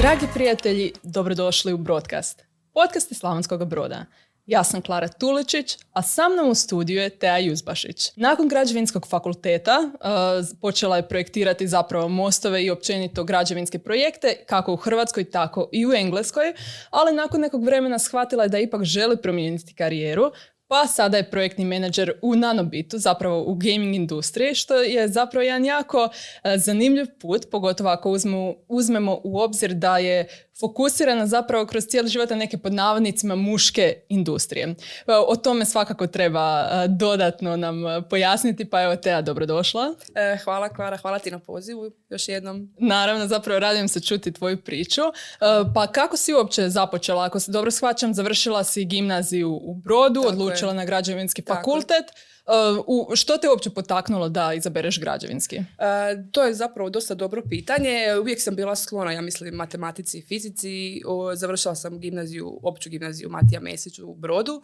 Dragi prijatelji, dobrodošli u Broadcast, podcast iz Slavonskog broda. Ja sam Klara Tuličić, a sa mnom u studiju je Teja Juzbašić. Nakon građevinskog fakulteta uh, počela je projektirati zapravo mostove i općenito građevinske projekte, kako u Hrvatskoj, tako i u Engleskoj, ali nakon nekog vremena shvatila je da ipak želi promijeniti karijeru, pa sada je projektni menadžer u Nanobitu, zapravo u gaming industriji, što je zapravo jedan jako e, zanimljiv put, pogotovo ako uzmemo u obzir da je fokusirana zapravo kroz cijeli život na neke pod navodnicima muške industrije. E, o tome svakako treba e, dodatno nam pojasniti, pa evo Teja, dobrodošla. hvala Klara, hvala ti na pozivu još jednom. Naravno, zapravo radim se čuti tvoju priču. Pa kako si uopće započela? Ako se dobro shvaćam, završila si gimnaziju u Brodu, odlučila odlučila na građevinski fakultet. Uh, što te uopće potaknulo da izabereš građevinski? Uh, to je zapravo dosta dobro pitanje. Uvijek sam bila sklona, ja mislim, matematici i fizici. završila sam gimnaziju, opću gimnaziju Matija Mesić u Brodu.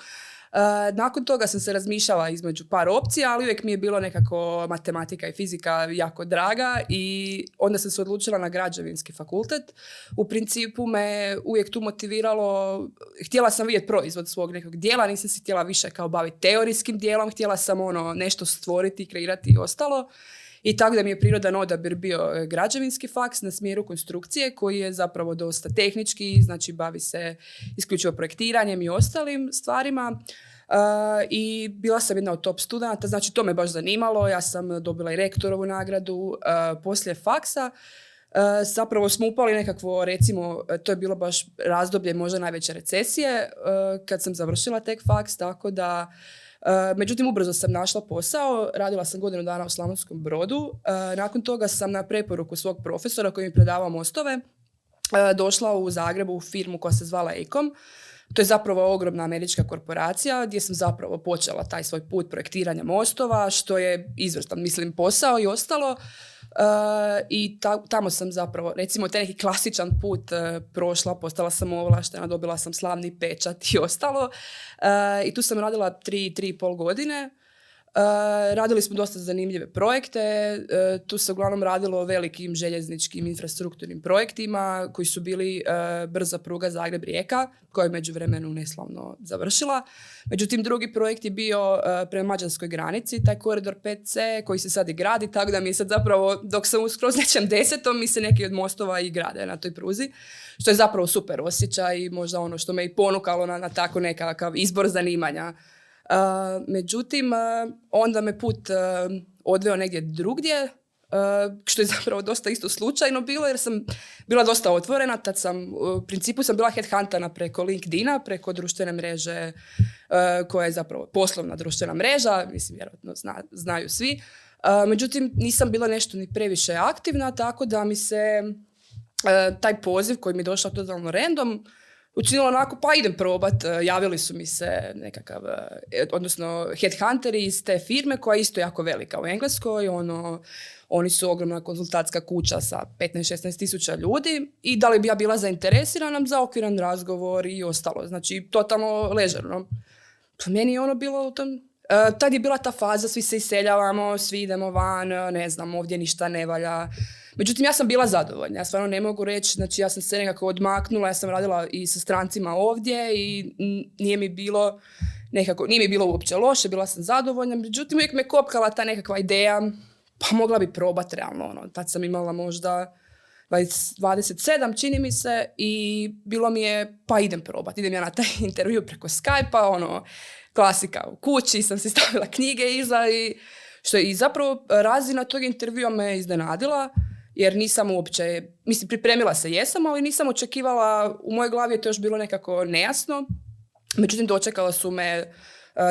E, nakon toga sam se razmišljala između par opcija, ali uvijek mi je bilo nekako matematika i fizika jako draga i onda sam se odlučila na građevinski fakultet. U principu me uvijek tu motiviralo, htjela sam vidjeti proizvod svog nekog dijela, nisam se htjela više kao baviti teorijskim dijelom, htjela sam ono nešto stvoriti, kreirati i ostalo. I tako da mi je prirodan odabir bio e, građevinski faks na smjeru konstrukcije koji je zapravo dosta tehnički, znači bavi se isključivo projektiranjem i ostalim stvarima. Uh, I bila sam jedna od top studenta, znači to me baš zanimalo. Ja sam dobila i rektorovu nagradu uh, poslije faksa. Uh, zapravo smo upali nekakvo, recimo, to je bilo baš razdoblje možda najveće recesije kad sam završila tek faks, tako da Međutim, ubrzo sam našla posao, radila sam godinu dana u Slavonskom brodu. Nakon toga sam na preporuku svog profesora koji mi predavao mostove došla u Zagrebu u firmu koja se zvala Ecom. To je zapravo ogromna američka korporacija gdje sam zapravo počela taj svoj put projektiranja mostova, što je izvrstan, mislim, posao i ostalo. I tamo sam zapravo, recimo, taj neki klasičan put uh, prošla, postala sam ovlaštena, dobila sam slavni pečat i ostalo. Uh, I tu sam radila tri, tri i pol godine. Uh, radili smo dosta zanimljive projekte, tu se uglavnom radilo o velikim željezničkim infrastrukturnim projektima koji su bili brza pruga Zagreb-Rijeka koja je međuvremenu neslavno završila. Međutim, drugi projekt je bio prema mađarskoj granici, taj koridor 5C koji se sad i gradi, tako da mi je sad zapravo, dok sam skroz nečem desetom, mi se neki od mostova i grade na toj pruzi, što je zapravo super osjećaj i možda ono što me i ponukalo na, na tako nekakav izbor zanimanja međutim, onda me put odveo negdje drugdje, što je zapravo dosta isto slučajno bilo jer sam bila dosta otvorena, tad sam, u principu sam bila headhuntana preko LinkedIna, preko društvene mreže koja je zapravo poslovna društvena mreža, mislim vjerojatno znaju svi. Međutim, nisam bila nešto ni previše aktivna, tako da mi se taj poziv koji mi je došao totalno random, učinila onako, pa idem probat, e, javili su mi se nekakav, e, odnosno headhunteri iz te firme koja je isto jako velika u Engleskoj, ono, oni su ogromna konzultatska kuća sa 15-16 tisuća ljudi i da li bi ja bila zainteresirana za okviran razgovor i ostalo. Znači, totalno ležerno. Pa meni je ono bilo u tom... Tad je bila ta faza, svi se iseljavamo, svi idemo van, ne znam, ovdje ništa ne valja. Međutim, ja sam bila zadovoljna. Ja stvarno ne mogu reći, znači ja sam se nekako odmaknula, ja sam radila i sa strancima ovdje i nije mi bilo nekako, nije mi bilo uopće loše, bila sam zadovoljna. Međutim, uvijek me kopkala ta nekakva ideja, pa mogla bi probati realno. Ono. Tad sam imala možda 27, čini mi se, i bilo mi je, pa idem probati. Idem ja na taj intervju preko Skype-a, ono, klasika u kući, sam si stavila knjige iza i što je i zapravo razina tog intervjua me iznenadila jer nisam uopće, mislim pripremila se jesam, ali nisam očekivala, u mojoj glavi je to još bilo nekako nejasno. Međutim, dočekala su me e,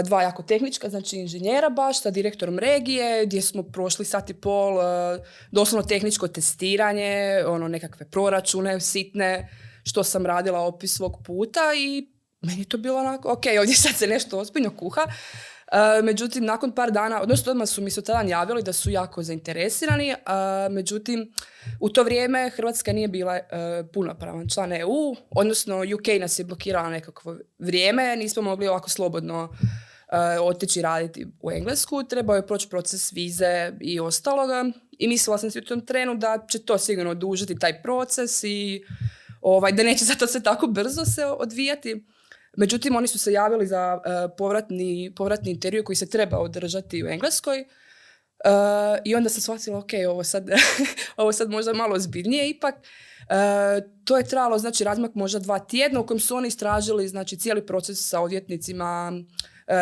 dva jako tehnička, znači inženjera baš sa direktorom regije, gdje smo prošli sat i pol, e, doslovno tehničko testiranje, ono nekakve proračune sitne, što sam radila opis svog puta i meni je to bilo onako, ok, ovdje sad se nešto ozbiljno kuha. E, međutim, nakon par dana, odnosno odmah su mi se tada javili da su jako zainteresirani, uh, međutim, u to vrijeme Hrvatska nije bila uh, punopravan član EU, odnosno UK nas je blokirala nekakvo vrijeme, nismo mogli ovako slobodno otići raditi u Englesku, trebao je proći proces vize i ostaloga i mislila sam si u tom trenu da će to sigurno odužiti taj proces i ovaj, da neće zato se tako brzo se odvijati. Međutim, oni su se javili za povratni, povratni intervju koji se treba održati u Engleskoj. I onda sam shvatila, ok, ovo sad, ovo sad možda malo zbiljnije ipak. to je trajalo, znači, razmak možda dva tjedna u kojem su oni istražili, znači, cijeli proces sa odvjetnicima,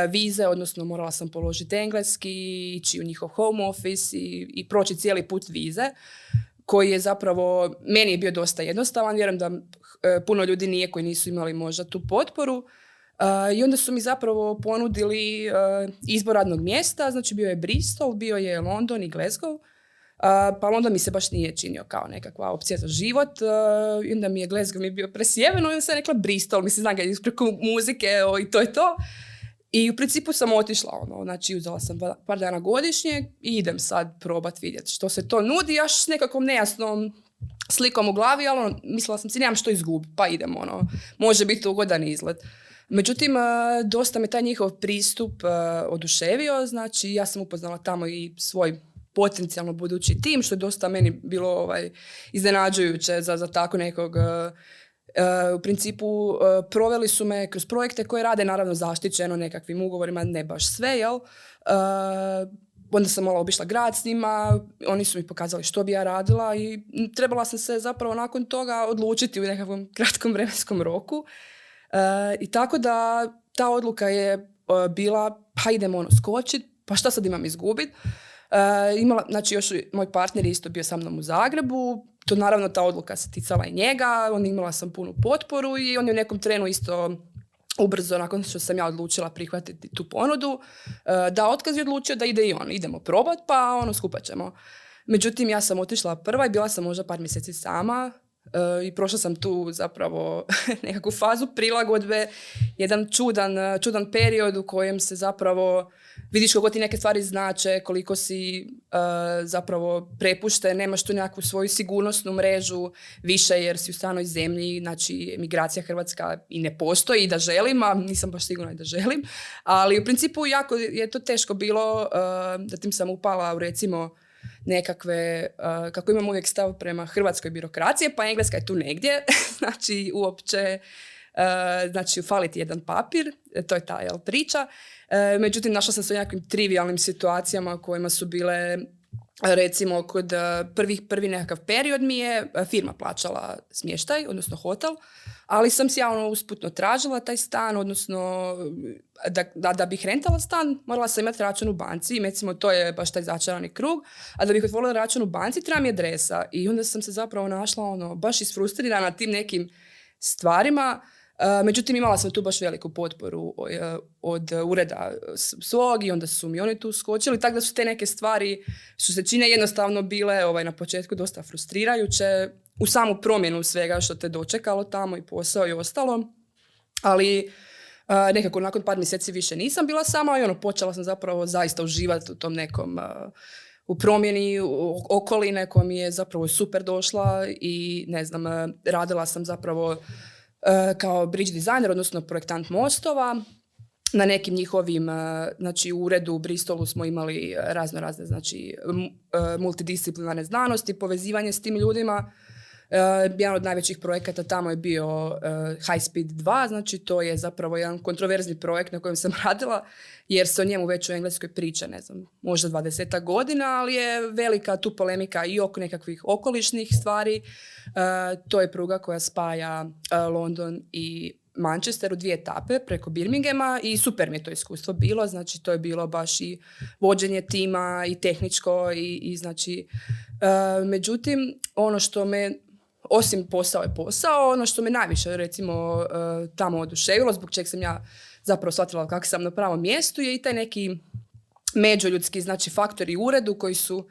vize, odnosno morala sam položiti engleski, ići u njihov home office i, i proći cijeli put vize koji je zapravo, meni je bio dosta jednostavan, vjerujem da puno ljudi nije koji nisu imali možda tu potporu. I onda su mi zapravo ponudili izbor radnog mjesta, znači bio je Bristol, bio je London i Glasgow. pa London mi se baš nije činio kao nekakva opcija za život. I onda mi je Glasgow mi bio presjeveno i onda sam rekla Bristol, mislim, znam ga preko muzike i to je to. I u principu sam otišla, ono, znači uzela sam par dana godišnje i idem sad probat vidjeti što se to nudi, još s nekakvom nejasnom slikom u glavi, ali ono, mislila sam si nemam što izgubiti, pa idem, ono, može biti ugodan izgled. Međutim, e, dosta me taj njihov pristup e, oduševio, znači ja sam upoznala tamo i svoj potencijalno budući tim, što je dosta meni bilo ovaj, iznenađujuće za, za tako nekog e, u principu proveli su me kroz projekte koje rade naravno zaštićeno nekakvim ugovorima, ne baš sve, jel? Onda sam malo obišla grad s njima, oni su mi pokazali što bi ja radila i trebala sam se zapravo nakon toga odlučiti u nekakvom kratkom vremenskom roku. I tako da ta odluka je bila pa idemo ono skočit, pa šta sad imam izgubit. imala, znači još moj partner je isto bio sa mnom u Zagrebu, to naravno ta odluka se ticala i njega, on imala sam punu potporu i on je u nekom trenu isto ubrzo nakon što sam ja odlučila prihvatiti tu ponudu, e, da otkaz je odlučio da ide i on. Idemo probat pa ono skupa ćemo. Međutim, ja sam otišla prva i bila sam možda par mjeseci sama i prošla sam tu zapravo nekakvu fazu prilagodbe, jedan čudan, čudan period u kojem se zapravo vidiš koliko ti neke stvari znače, koliko si uh, zapravo prepušten, nemaš tu nekakvu svoju sigurnosnu mrežu više jer si u stranoj zemlji, znači migracija Hrvatska i ne postoji da želim, a nisam baš sigurna da želim, ali u principu jako je to teško bilo uh, da tim sam upala u recimo nekakve, uh, kako imam uvijek stav prema hrvatskoj birokracije, pa engleska je tu negdje, znači uopće Uh, znači fali ti jedan papir, to je ta jel, priča. E, međutim, našla sam se u nekakvim trivialnim situacijama kojima su bile recimo kod e, prvih, prvi nekakav period mi je e, firma plaćala smještaj, odnosno hotel, ali sam si ja ono usputno tražila taj stan, odnosno da, da, da bih rentala stan, morala sam imati račun u banci, recimo to je baš taj začarani krug, a da bih otvorila račun u banci treba mi adresa. I onda sam se zapravo našla ono, baš isfrustrirana tim nekim stvarima. Međutim, imala sam tu baš veliku potporu e, od ureda svog i onda su mi oni tu skočili, tako da su te neke stvari su se čine jednostavno bile ovaj, na početku dosta frustrirajuće u samu promjenu svega što te dočekalo tamo i posao i ostalo. Ali nekako nakon par mjeseci više nisam bila sama i ono, počela sam zapravo zaista uživati u tom nekom u promjeni okoline koja mi je zapravo super došla i ne znam, radila sam zapravo kao bridge designer, odnosno projektant mostova. Na nekim njihovim, znači u uredu u Bristolu smo imali razno razne, znači multidisciplinarne znanosti, povezivanje s tim ljudima. Jedan od najvećih projekata tamo je bio High Speed 2, znači to je zapravo jedan kontroverzni projekt na kojem sam radila, jer se o njemu već u Engleskoj priča, ne znam, možda 20 godina, ali je velika tu polemika i oko nekakvih okolišnih stvari, Eh, to je pruga koja spaja eh, London i Manchester u dvije etape preko Birminghama i super mi je to iskustvo bilo, znači to je bilo baš i vođenje tima i tehničko i, i znači uh, međutim ono što me osim posao je posao, ono što me najviše recimo uh, tamo oduševilo, zbog čeg sam ja zapravo shvatila kako sam na pravom mjestu je i taj neki međuljudski znači faktori u uredu koji su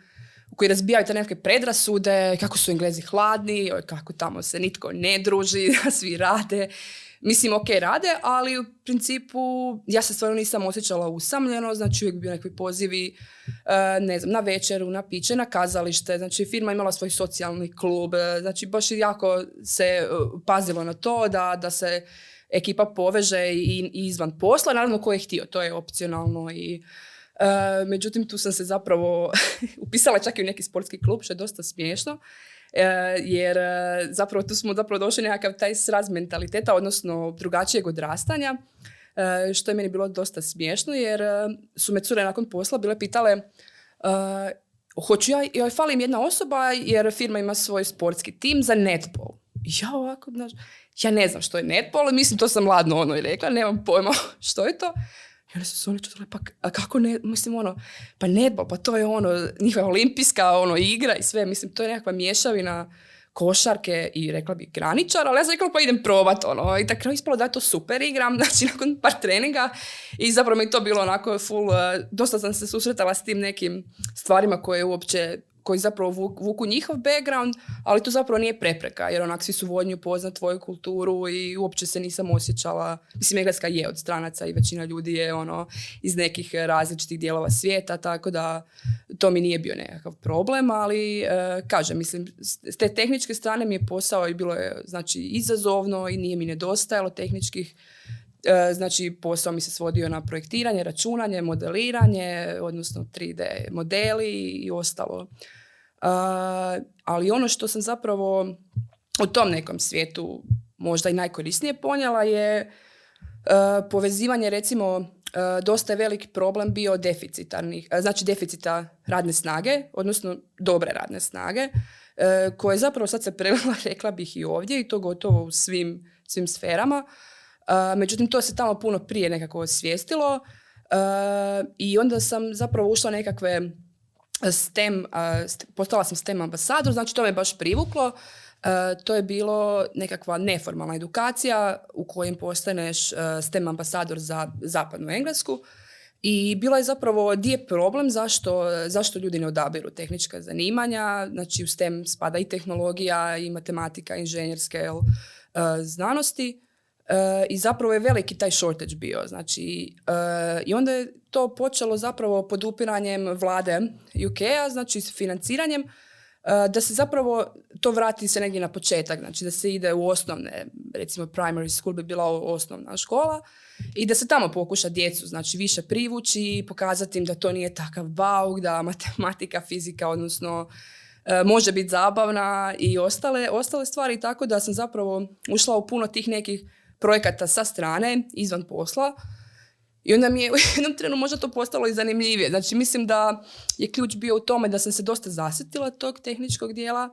koji razbijaju te neke predrasude, kako su Englezi hladni, kako tamo se nitko ne druži, svi rade. Mislim, ok, rade, ali u principu ja se stvarno nisam osjećala usamljeno, znači uvijek bi nekakvi pozivi, e, ne znam, na večeru, na piće, na kazalište, znači firma imala svoj socijalni klub, e, znači baš jako se e, pazilo na to da, da se ekipa poveže i, izvan posla, naravno ko je htio, to je opcionalno i međutim, tu sam se zapravo upisala čak i u neki sportski klub, što je dosta smiješno. Jer zapravo tu smo zapravo došli nekakav taj sraz mentaliteta, odnosno drugačijeg odrastanja, što je meni bilo dosta smiješno, jer su me cure nakon posla bile pitale hoću ja, joj falim jedna osoba jer firma ima svoj sportski tim za netball. Ja ovako, znaš, ja ne znam što je netball, mislim to sam ladno ono i rekla, nemam pojma što je to. I onda su se oni čutili, pa a kako ne, mislim ono, pa netball, pa to je ono, njihova olimpijska ono, igra i sve, mislim to je nekakva mješavina košarke i rekla bi graničar, ali ja sam rekla pa idem probat ono. I tako ispalo da je to super igram, znači nakon par treninga i zapravo mi to bilo onako full, eh, dosta sam se susretala s tim nekim stvarima koje uopće koji zapravo vuku njihov background, ali to zapravo nije prepreka, jer onak svi su voljni upoznat tvoju kulturu i uopće se nisam osjećala, mislim Engleska je od stranaca i većina ljudi je ono iz nekih različitih dijelova svijeta, tako da to mi nije bio nekakav problem, ali e, kažem, mislim, s te tehničke strane mi je posao i bilo je znači izazovno i nije mi nedostajalo tehničkih znači posao mi se svodio na projektiranje, računanje, modeliranje, odnosno 3D modeli i ostalo. E, ali ono što sam zapravo u tom nekom svijetu možda i najkorisnije ponijela je e, povezivanje recimo dosta je veliki problem bio deficitarnih, znači deficita radne snage, odnosno dobre radne snage, koje zapravo sad se prelila, rekla bih i ovdje i to gotovo u svim, svim sferama međutim, to se tamo puno prije nekako osvijestilo i onda sam zapravo ušla nekakve STEM, postala sam STEM ambasador, znači to me baš privuklo. to je bilo nekakva neformalna edukacija u kojem postaneš STEM ambasador za zapadnu Englesku. I bilo je zapravo di je problem zašto, zašto ljudi ne odabiru tehnička zanimanja. Znači u STEM spada i tehnologija i matematika, inženjerske znanosti. Uh, I zapravo je veliki taj shortage bio. Znači, uh, I onda je to počelo zapravo podupiranjem vlade UK-a, znači s financiranjem, uh, da se zapravo to vrati se negdje na početak, znači da se ide u osnovne, recimo primary school bi bila osnovna škola i da se tamo pokuša djecu, znači više privući i pokazati im da to nije takav bauk, da matematika, fizika, odnosno može biti zabavna i ostale, ostale stvari, tako da sam zapravo ušla u puno tih nekih projekata sa strane, izvan posla. I onda mi je u jednom trenu možda to postalo i zanimljivije. Znači mislim da je ključ bio u tome da sam se dosta zasjetila tog tehničkog dijela.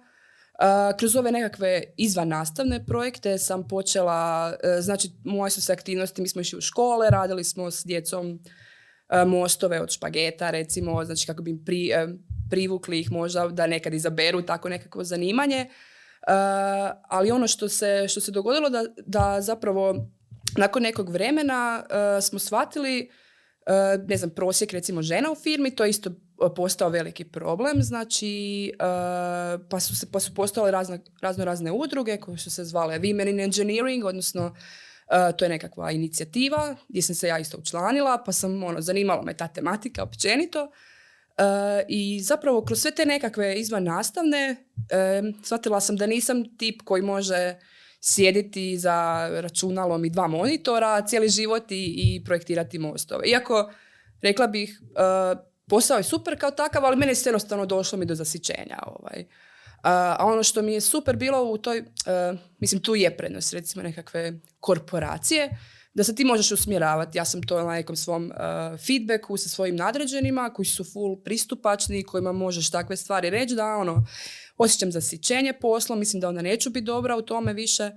Uh, kroz ove nekakve izvan nastavne projekte sam počela, uh, znači moje su se aktivnosti, mi smo išli u škole, radili smo s djecom uh, mostove od špageta recimo, znači kako bi pri, privukli ih možda da nekad izaberu tako nekakvo zanimanje. Uh, ali ono što se, što se dogodilo da, da zapravo nakon nekog vremena uh, smo shvatili uh, ne znam, prosjek recimo žena u firmi, to je isto postao veliki problem, znači pa su, se, pa su postale razno, razno razne udruge koje su se zvale Women in Engineering, odnosno to je nekakva inicijativa gdje sam se ja isto učlanila, pa sam ono, zanimala me ta tematika općenito i zapravo kroz sve te nekakve izvan nastavne shvatila sam da nisam tip koji može sjediti za računalom i dva monitora cijeli život i, i projektirati mostove. Iako rekla bih uh, posao je super kao takav, ali meni je jednostavno došlo mi do zasićenja. Ovaj. A ono što mi je super bilo u toj, mislim tu je prednost recimo nekakve korporacije, da se ti možeš usmjeravati. Ja sam to na nekom svom uh, feedbacku sa svojim nadređenima koji su full pristupačni, kojima možeš takve stvari reći da ono, osjećam zasićenje poslom, mislim da onda neću biti dobra u tome više.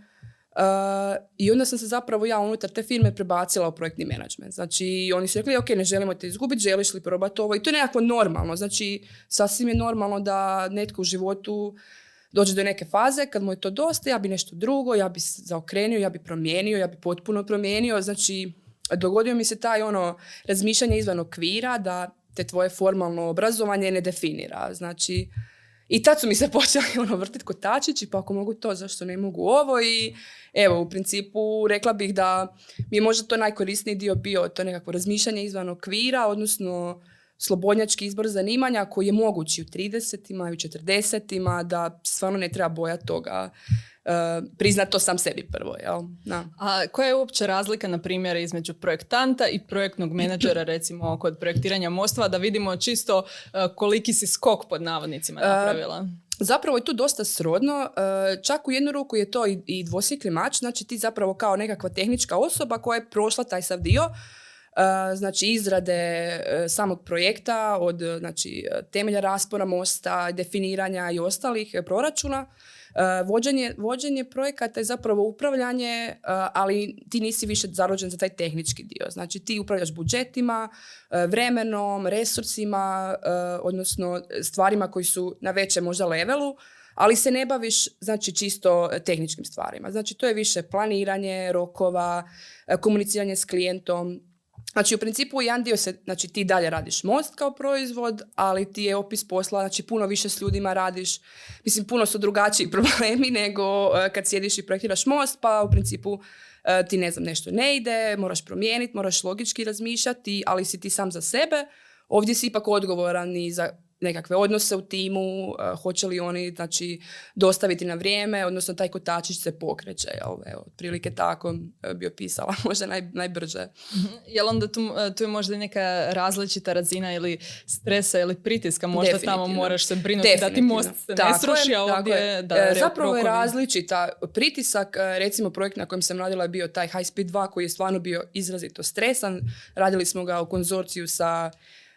Uh, I onda sam se zapravo ja unutar te firme prebacila u projektni menadžment. Znači, oni su rekli, ok, ne želimo te izgubiti, želiš li probati ovo? I to je nekako normalno. Znači, sasvim je normalno da netko u životu dođe do neke faze kad mu je to dosta, ja bi nešto drugo, ja bi zaokrenio, ja bi promijenio, ja bi potpuno promijenio. Znači, dogodio mi se taj ono razmišljanje izvan okvira da te tvoje formalno obrazovanje ne definira. Znači, i tad su mi se počeli ono vrtiti kotačići, pa ako mogu to, zašto ne mogu ovo i evo, u principu rekla bih da mi je možda to najkorisniji dio bio to nekako razmišljanje izvan okvira, odnosno slobodnjački izbor zanimanja koji je mogući u 30-ima i u 40-ima, da stvarno ne treba bojati toga. Uh, priznat to sam sebi prvo. Jel? A koja je uopće razlika, na primjer, između projektanta i projektnog menadžera, recimo, kod projektiranja mostova, da vidimo čisto uh, koliki si skok pod navodnicima napravila? zapravo je tu dosta srodno. E, čak u jednu ruku je to i, i dvosjekli mač, znači ti zapravo kao nekakva tehnička osoba koja je prošla taj sav dio, e, znači izrade e, samog projekta od znači, temelja raspora mosta, definiranja i ostalih proračuna. Vođenje, vođenje projekata je zapravo upravljanje, ali ti nisi više zarođen za taj tehnički dio. Znači ti upravljaš budžetima, vremenom, resursima, odnosno stvarima koji su na većem možda levelu, ali se ne baviš znači čisto tehničkim stvarima. Znači to je više planiranje, rokova, komuniciranje s klijentom, Znači, u principu jedan dio se, znači ti dalje radiš most kao proizvod, ali ti je opis posla, znači puno više s ljudima radiš. Mislim, puno su drugačiji problemi nego uh, kad sjediš i projektiraš most, pa u principu uh, ti ne znam, nešto ne ide, moraš promijeniti, moraš logički razmišljati, ali si ti sam za sebe. Ovdje si ipak odgovoran i za nekakve odnose u timu, uh, hoće li oni znači, dostaviti na vrijeme, odnosno taj kotačić se pokreće. Jel? Evo, otprilike tako uh, bi opisala, možda naj, najbrže. mm Jel onda tu, uh, tu je možda neka različita razina ili stresa ili pritiska, možda tamo moraš se brinuti da ti most se ne sruši, a ovdje da e, Zapravo je različita. Pritisak, recimo projekt na kojem sam radila je bio taj High Speed 2 koji je stvarno bio izrazito stresan. Radili smo ga u konzorciju sa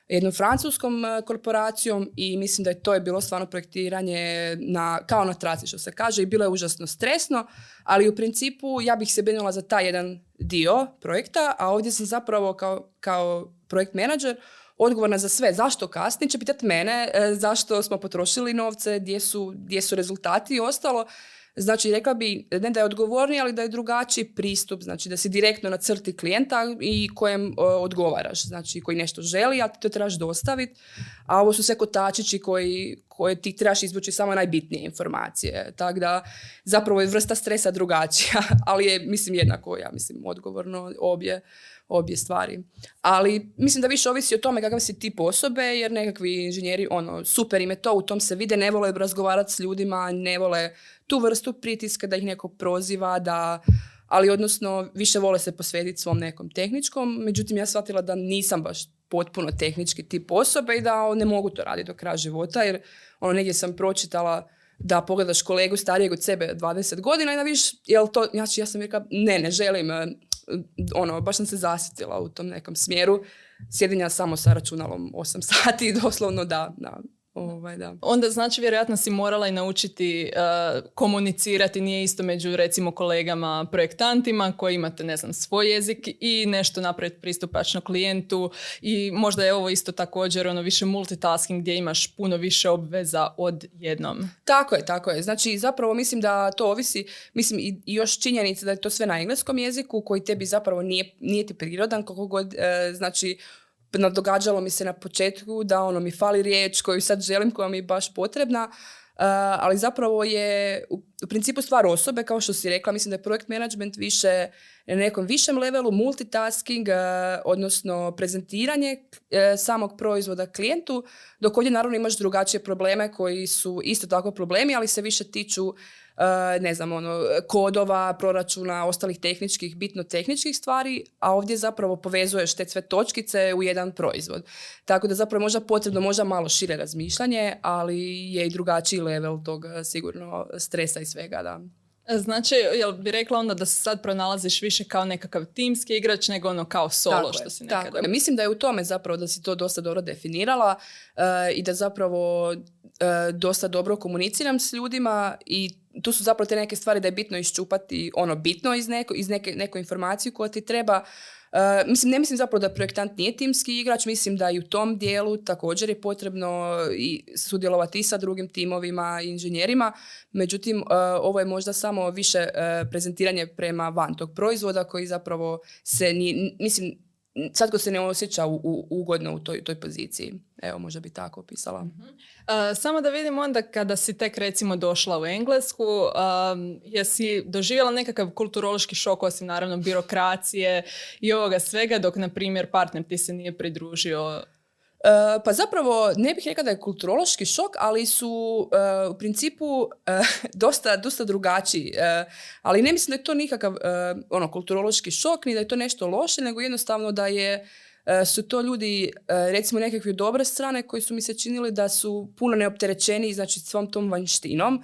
jednom francuskom e, korporacijom i mislim da je to je bilo stvarno projektiranje na, kao na traci što se kaže i bilo je užasno stresno, ali u principu ja bih se brinula za taj jedan dio projekta, a ovdje sam zapravo kao, kao projekt menadžer odgovorna za sve. Zašto kasni? Će pitati mene, e, zašto smo potrošili novce, gdje su, gdje su rezultati i ostalo. Znači, rekla bi, ne da je odgovorniji, ali da je drugačiji pristup, znači da si direktno na crti klijenta i kojem odgovaraš, znači koji nešto želi, a ti to trebaš dostaviti, a ovo su sve kotačići koji, koje ti trebaš izvući samo najbitnije informacije. Tako da, zapravo je vrsta stresa drugačija, ali je, mislim, jednako, ja mislim, odgovorno obje obje stvari. Ali mislim da više ovisi o tome kakav si tip osobe, jer nekakvi inženjeri, ono, super im je to, u tom se vide, ne vole razgovarati s ljudima, ne vole tu vrstu pritiska da ih neko proziva, da ali odnosno više vole se posvetiti svom nekom tehničkom, međutim ja shvatila da nisam baš potpuno tehnički tip osobe i da ne mogu to raditi do kraja života, jer ono negdje sam pročitala da pogledaš kolegu starijeg od sebe 20 godina i da viš, jel to, znači ja sam rekla, ne, ne želim, ono, baš sam se zasjetila u tom nekom smjeru, sjedinja samo sa računalom 8 sati, doslovno da, da, Ovaj, da. Onda znači vjerojatno si morala i naučiti uh, komunicirati, nije isto među recimo kolegama projektantima koji imate ne znam svoj jezik i nešto napraviti pristupačno klijentu i možda je ovo isto također ono više multitasking gdje imaš puno više obveza od jednom. Tako je, tako je. Znači zapravo mislim da to ovisi, mislim i, još činjenica da je to sve na engleskom jeziku koji tebi zapravo nije, nije ti prirodan koliko god e, znači događalo mi se na početku da ono mi fali riječ koju sad želim, koja mi je baš potrebna, ali zapravo je u, principu stvar osobe, kao što si rekla, mislim da je projekt management više na nekom višem levelu, multitasking, odnosno prezentiranje e, samog proizvoda klijentu, dok ovdje naravno imaš drugačije probleme koji su isto tako problemi, ali se više tiču ne znam, ono, kodova, proračuna, ostalih tehničkih, bitno tehničkih stvari, a ovdje zapravo povezuješ te sve točkice u jedan proizvod. Tako da zapravo možda potrebno možda malo šire razmišljanje, ali je i drugačiji level tog sigurno stresa i svega, da. Znači, jel bi rekla onda da se sad pronalaziš više kao nekakav timski igrač nego ono kao solo što si nekada... Tako je. Mislim da je u tome zapravo da si to dosta dobro definirala uh, i da zapravo dosta dobro komuniciram s ljudima i tu su zapravo te neke stvari da je bitno iščupati ono bitno iz, neko, iz neke, neku informaciju koja ti treba. Uh, mislim, ne mislim zapravo da projektant nije timski igrač, mislim da i u tom dijelu također je potrebno i sudjelovati i sa drugim timovima i inženjerima, međutim uh, ovo je možda samo više uh, prezentiranje prema van tog proizvoda koji zapravo se nije, mislim, sad ko se ne osjeća u, ugodno u toj, toj poziciji. Evo, možda bi tako opisala. uh samo da vidim onda kada si tek recimo došla u Englesku, um, jesi doživjela nekakav kulturološki šok osim naravno birokracije i ovoga svega, dok na primjer partner ti se nije pridružio E, pa zapravo ne bih rekla da je kulturološki šok, ali su e, u principu e, dosta, dosta drugačiji. ali ne mislim da je to nikakav ono, kulturološki šok, ni da je to nešto loše, nego jednostavno da je su to ljudi, recimo nekakve dobre strane koji su mi se činili da su puno neopterećeni znači svom tom vanjštinom.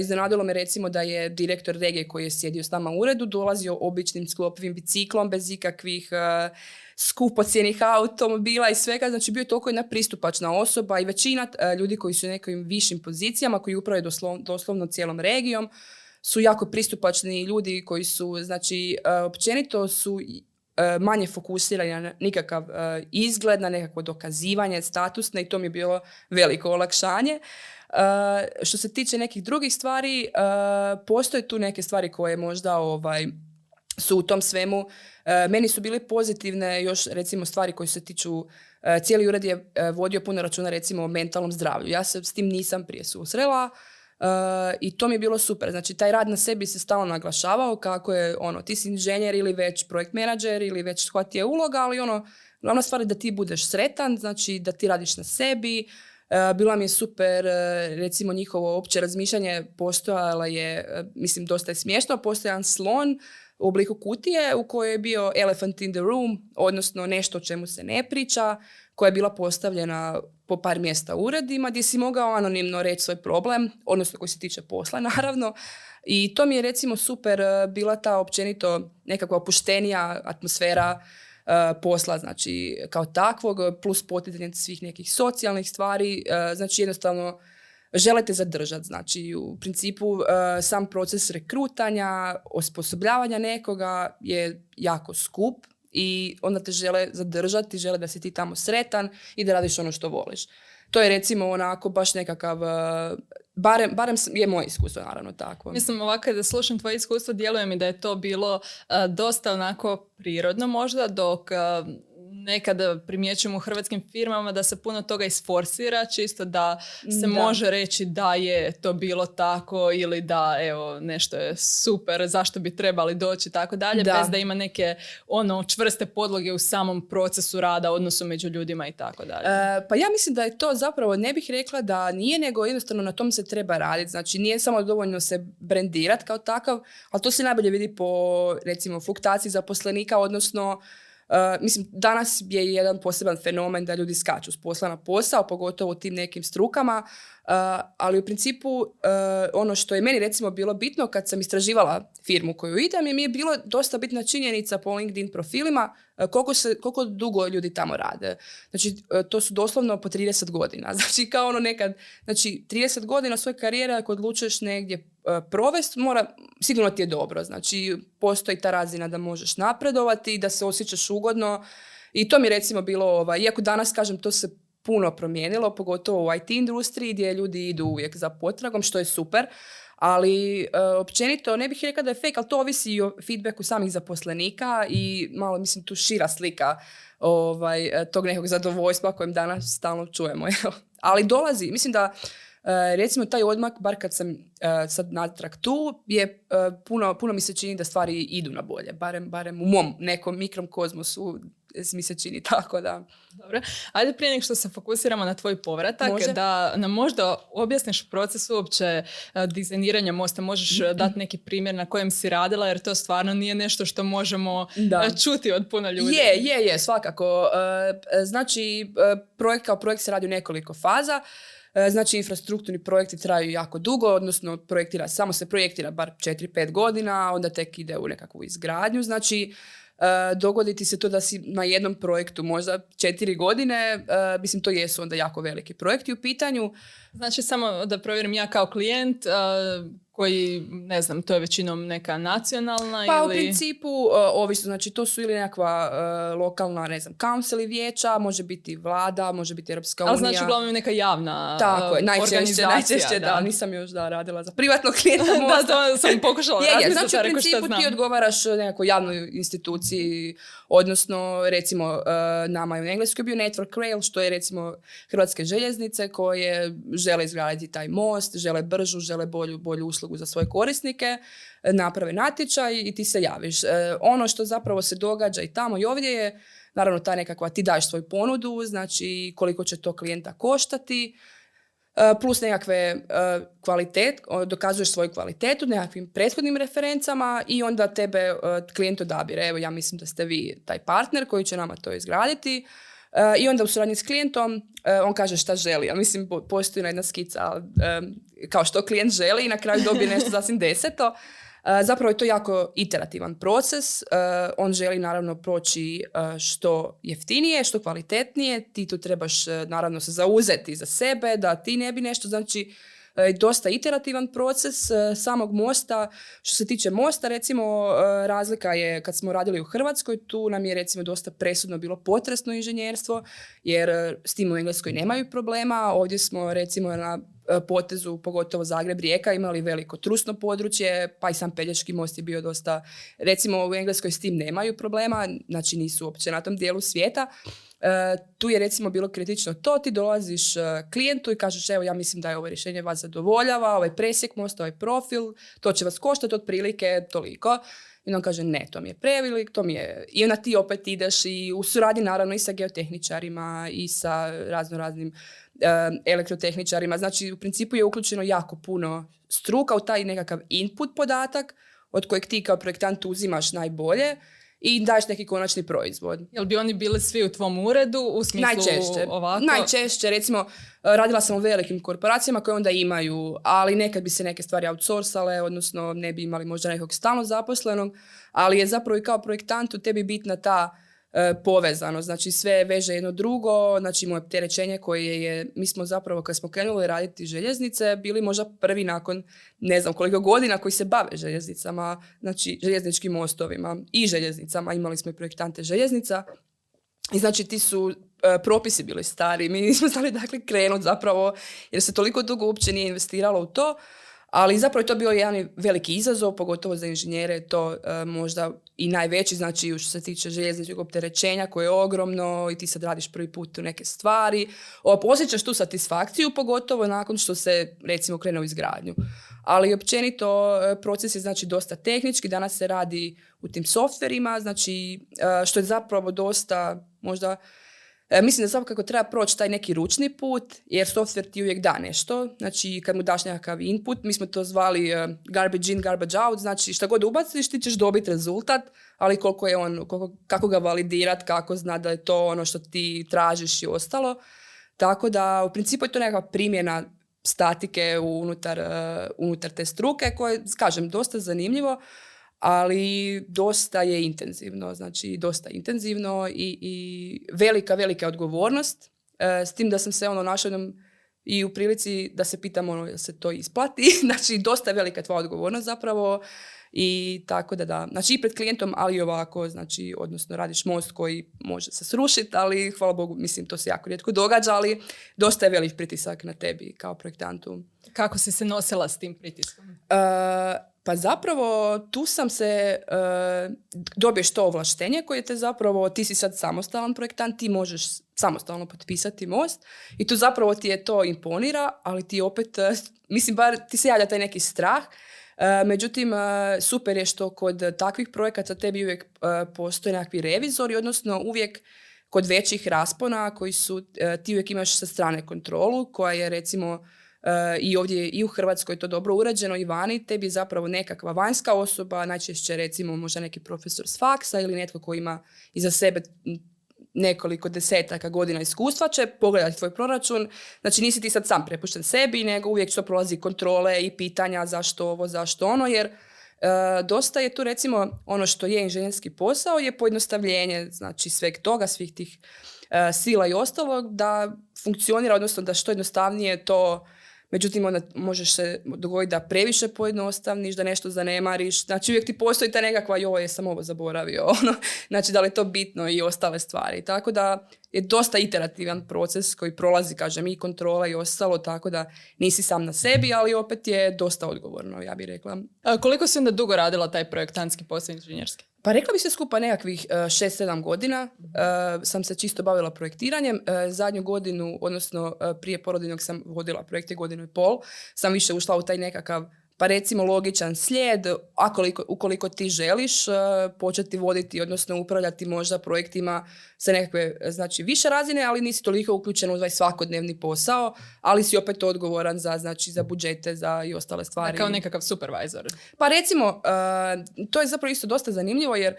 Iznenadilo me recimo da je direktor regije koji je sjedio s nama u uredu dolazio običnim sklopivim biciklom bez ikakvih skupocjenih automobila i svega, znači bio je toliko jedna pristupačna osoba i većina ljudi koji su u nekim višim pozicijama, koji upravljaju doslovno, doslovno cijelom regijom, su jako pristupačni ljudi koji su, znači, općenito su manje fokusirani na nikakav izgled, na nekakvo dokazivanje statusne i to mi je bilo veliko olakšanje. što se tiče nekih drugih stvari, postoje tu neke stvari koje možda ovaj, su u tom svemu E, meni su bile pozitivne još recimo stvari koje se tiču, e, cijeli ured je e, vodio puno računa recimo o mentalnom zdravlju. Ja se s tim nisam prije susrela i to mi je bilo super. Znači taj rad na sebi se stalno naglašavao kako je ono, ti si inženjer ili već projekt menadžer ili već koja ti je uloga, ali ono, glavna stvar je da ti budeš sretan, znači da ti radiš na sebi, bila mi je super, recimo njihovo opće razmišljanje postojala je, mislim dosta je smiješno, postoji jedan slon u obliku kutije u kojoj je bio elephant in the room, odnosno nešto o čemu se ne priča, koja je bila postavljena po par mjesta u uredima gdje si mogao anonimno reći svoj problem, odnosno koji se tiče posla naravno. I to mi je recimo super e, bila ta općenito nekakva opuštenija atmosfera e, posla, znači kao takvog, plus poticanje svih nekih socijalnih stvari, e, znači jednostavno želite zadržati. Znači, u principu uh, sam proces rekrutanja, osposobljavanja nekoga je jako skup i onda te žele zadržati, žele da si ti tamo sretan i da radiš ono što voliš. To je recimo onako baš nekakav, uh, barem, barem je moje iskustvo naravno tako. Mislim ovako da slušam tvoje iskustvo, djeluje mi da je to bilo uh, dosta onako prirodno možda, dok nekad primjećujemo u hrvatskim firmama da se puno toga isforsira, čisto da se može reći da je to bilo tako ili da evo nešto je super, zašto bi trebali doći tako dalje, bez da ima neke ono čvrste podloge u samom procesu rada, odnosu među ljudima i tako dalje. E, pa ja mislim da je to zapravo, ne bih rekla da nije, nego jednostavno na tom se treba raditi. Znači nije samo dovoljno se brendirati kao takav, ali to se najbolje vidi po recimo fluktaciji zaposlenika, odnosno Uh, mislim, danas je jedan poseban fenomen da ljudi skaču s posla na posao, pogotovo u tim nekim strukama, ali u principu ono što je meni recimo bilo bitno kad sam istraživala firmu koju idem je mi je bilo dosta bitna činjenica po LinkedIn profilima koliko, se, koliko dugo ljudi tamo rade. Znači, to su doslovno po 30 godina. Znači, kao ono nekad, znači, 30 godina svoje karijere ako odlučuješ negdje provest, mora, sigurno ti je dobro. Znači, postoji ta razina da možeš napredovati, da se osjećaš ugodno. I to mi recimo bilo, ovaj, iako danas kažem, to se puno promijenilo, pogotovo u IT industriji gdje ljudi idu uvijek za potragom, što je super. Ali uh, općenito ne bih rekla da je fake, ali to ovisi i o feedbacku samih zaposlenika i malo mislim tu šira slika ovaj, tog nekog zadovoljstva kojem danas stalno čujemo. ali dolazi, mislim da E, recimo taj odmak, bar kad sam uh, sad natrag tu, je e, puno, puno mi se čini da stvari idu na bolje. Barem, barem u mom nekom mikrom kozmosu mi se čini tako da. Dobro. Ajde prije nego što se fokusiramo na tvoj povratak, da nam možda objasniš proces uopće dizajniranja mosta. Možeš mm dati neki primjer na kojem si radila, jer to stvarno nije nešto što možemo da. čuti od puno ljudi. Je, je, je, svakako. Znači, projekt kao projekt se radi u nekoliko faza. E, znači, infrastrukturni projekti traju jako dugo, odnosno projektira, samo se projektira bar 4-5 godina, onda tek ide u nekakvu izgradnju. Znači, e, dogoditi se to da si na jednom projektu možda četiri godine, e, mislim to jesu onda jako veliki projekti u pitanju. Znači samo da provjerim ja kao klijent, koji, ne znam, to je većinom neka nacionalna pa, ili... u principu, uh, ovisno, znači to su ili nekakva uh, lokalna, ne znam, council vijeća, može biti vlada, može biti Europska unija. Ali znači uglavnom neka javna Tako je, najčešće, najčešće, da. nisam još da radila za privatnog klijenta da, to sam pokušala je, je, znači u principu ti odgovaraš nekakvoj javnoj instituciji, odnosno recimo uh, nama je u Engleskoj bio Network Rail, što je recimo Hrvatske željeznice koje žele izgraditi taj most, žele bržu, žele bolju, bolju uslugu za svoje korisnike, e, naprave natječaj i ti se javiš. E, ono što zapravo se događa i tamo i ovdje je, naravno ta nekakva, ti daš svoju ponudu, znači koliko će to klijenta koštati, plus nekakve kvalitet, dokazuješ svoju kvalitetu nekakvim prethodnim referencama i onda tebe klijent odabire. Evo, ja mislim da ste vi taj partner koji će nama to izgraditi. I onda u suradnji s klijentom on kaže šta želi. Ali mislim, postoji jedna skica kao što klijent želi i na kraju dobije nešto sasvim deseto. Zapravo je to jako iterativan proces. On želi naravno proći što jeftinije, što kvalitetnije. Ti tu trebaš naravno se zauzeti za sebe, da ti ne bi nešto, znači dosta iterativan proces samog mosta. Što se tiče mosta, recimo, razlika je kad smo radili u Hrvatskoj, tu nam je recimo dosta presudno bilo potresno inženjerstvo, jer s tim u Engleskoj nemaju problema. Ovdje smo recimo na E, potezu, pogotovo Zagreb Rijeka, imali veliko trusno područje, pa i sam Pelješki most je bio dosta, recimo u Engleskoj s tim nemaju problema, znači nisu uopće na tom dijelu svijeta. E, tu je recimo bilo kritično to, ti dolaziš e, klijentu i kažeš evo ja mislim da je ovo rješenje vas zadovoljava, ovaj presjek mosta, ovaj profil, to će vas koštati otprilike toliko. I on kaže ne, to mi je prevelik, to mi je... I onda ti opet ideš i u suradnji naravno i sa geotehničarima i sa razno raznim elektrotehničarima. Znači, u principu je uključeno jako puno struka u taj nekakav input podatak od kojeg ti kao projektant uzimaš najbolje i daješ neki konačni proizvod. Jel bi oni bili svi u tvom uredu u smislu najčešće, ovako? Najčešće, recimo, radila sam u velikim korporacijama koje onda imaju, ali nekad bi se neke stvari outsourcale, odnosno ne bi imali možda nekog stalno zaposlenog, ali je zapravo i kao projektantu tebi bitna ta povezano, znači sve veže jedno drugo, znači moje opterećenje koje je, mi smo zapravo kad smo krenuli raditi željeznice, bili možda prvi nakon ne znam koliko godina koji se bave željeznicama, znači željezničkim mostovima i željeznicama, imali smo i projektante željeznica. I znači ti su e, propisi bili stari, mi nismo znali dakle krenuti zapravo jer se toliko dugo uopće nije investiralo u to, ali zapravo je to bio jedan veliki izazov, pogotovo za inženjere to e, možda i najveći, znači što se tiče željezničkog opterećenja koje je ogromno i ti sad radiš prvi put u neke stvari. Osjećaš tu satisfakciju, pogotovo nakon što se recimo krene u izgradnju. Ali općenito e, proces je znači dosta tehnički, danas se radi u tim softverima, znači e, što je zapravo dosta možda E, mislim da kako treba proći taj neki ručni put, jer software ti uvijek da nešto. Znači, kad mu daš nekakav input, mi smo to zvali uh, garbage in, garbage out, znači šta god ubaciš, ti ćeš dobiti rezultat, ali koliko je on, koliko, kako ga validirat, kako zna da je to ono što ti tražiš i ostalo. Tako da, u principu je to nekakva primjena statike unutar, uh, unutar te struke, koje, kažem, dosta zanimljivo ali dosta je intenzivno, znači dosta intenzivno i, i velika, velika odgovornost. E, s tim da sam se ono našla i u prilici da se pitam ono se to isplati. znači dosta velika tvoja odgovornost zapravo i tako da da. Znači i pred klijentom, ali i ovako, znači odnosno radiš most koji može se srušiti, ali hvala Bogu, mislim to se jako rijetko događa, ali dosta je velik pritisak na tebi kao projektantu. Kako si se nosila s tim pritiskom? Uh, pa zapravo tu sam se, uh, dobiješ to ovlaštenje koje te zapravo, ti si sad samostalan projektant, ti možeš samostalno potpisati most i tu zapravo ti je to imponira, ali ti opet, uh, mislim bar ti se javlja taj neki strah, međutim super je što kod takvih projekata tebi uvijek postoje nekakvi revizori, odnosno uvijek kod većih raspona koji su, ti uvijek imaš sa strane kontrolu koja je recimo E, i ovdje i u Hrvatskoj to dobro urađeno i vani, tebi je zapravo nekakva vanjska osoba, najčešće recimo možda neki profesor s faksa ili netko koji ima iza sebe nekoliko desetaka godina iskustva će pogledati tvoj proračun. Znači nisi ti sad sam prepušten sebi, nego uvijek što prolazi kontrole i pitanja zašto ovo, zašto ono, jer e, dosta je tu recimo ono što je inženjerski posao je pojednostavljenje znači sveg toga, svih tih e, sila i ostalog da funkcionira, odnosno da što jednostavnije to Međutim, onda možeš se dogoditi da previše pojednostavniš, da nešto zanemariš. Znači, uvijek ti postoji ta nekakva, joj, jesam ovo zaboravio. Ono. Znači, da li je to bitno i ostale stvari. Tako da je dosta iterativan proces koji prolazi, kažem, i kontrola i ostalo, tako da nisi sam na sebi, ali opet je dosta odgovorno, ja bih rekla. A koliko si onda dugo radila taj projektantski posao inženjerski? Pa rekla bi se skupa nekakvih 6-7 e, godina e, sam se čisto bavila projektiranjem. E, zadnju godinu, odnosno prije porodinog sam vodila projekte godinu i pol, sam više ušla u taj nekakav Pa recimo logičan slijed, akoliko, ukoliko ti želiš uh, početi voditi, odnosno upravljati možda projektima sa nekakve znači, više razine, ali nisi toliko uključen u ovaj svakodnevni posao, ali si opet odgovoran za, znači, za budžete, za i ostale stvari. Kao nekakav supervisor. Pa recimo, uh, to je zapravo isto dosta zanimljivo jer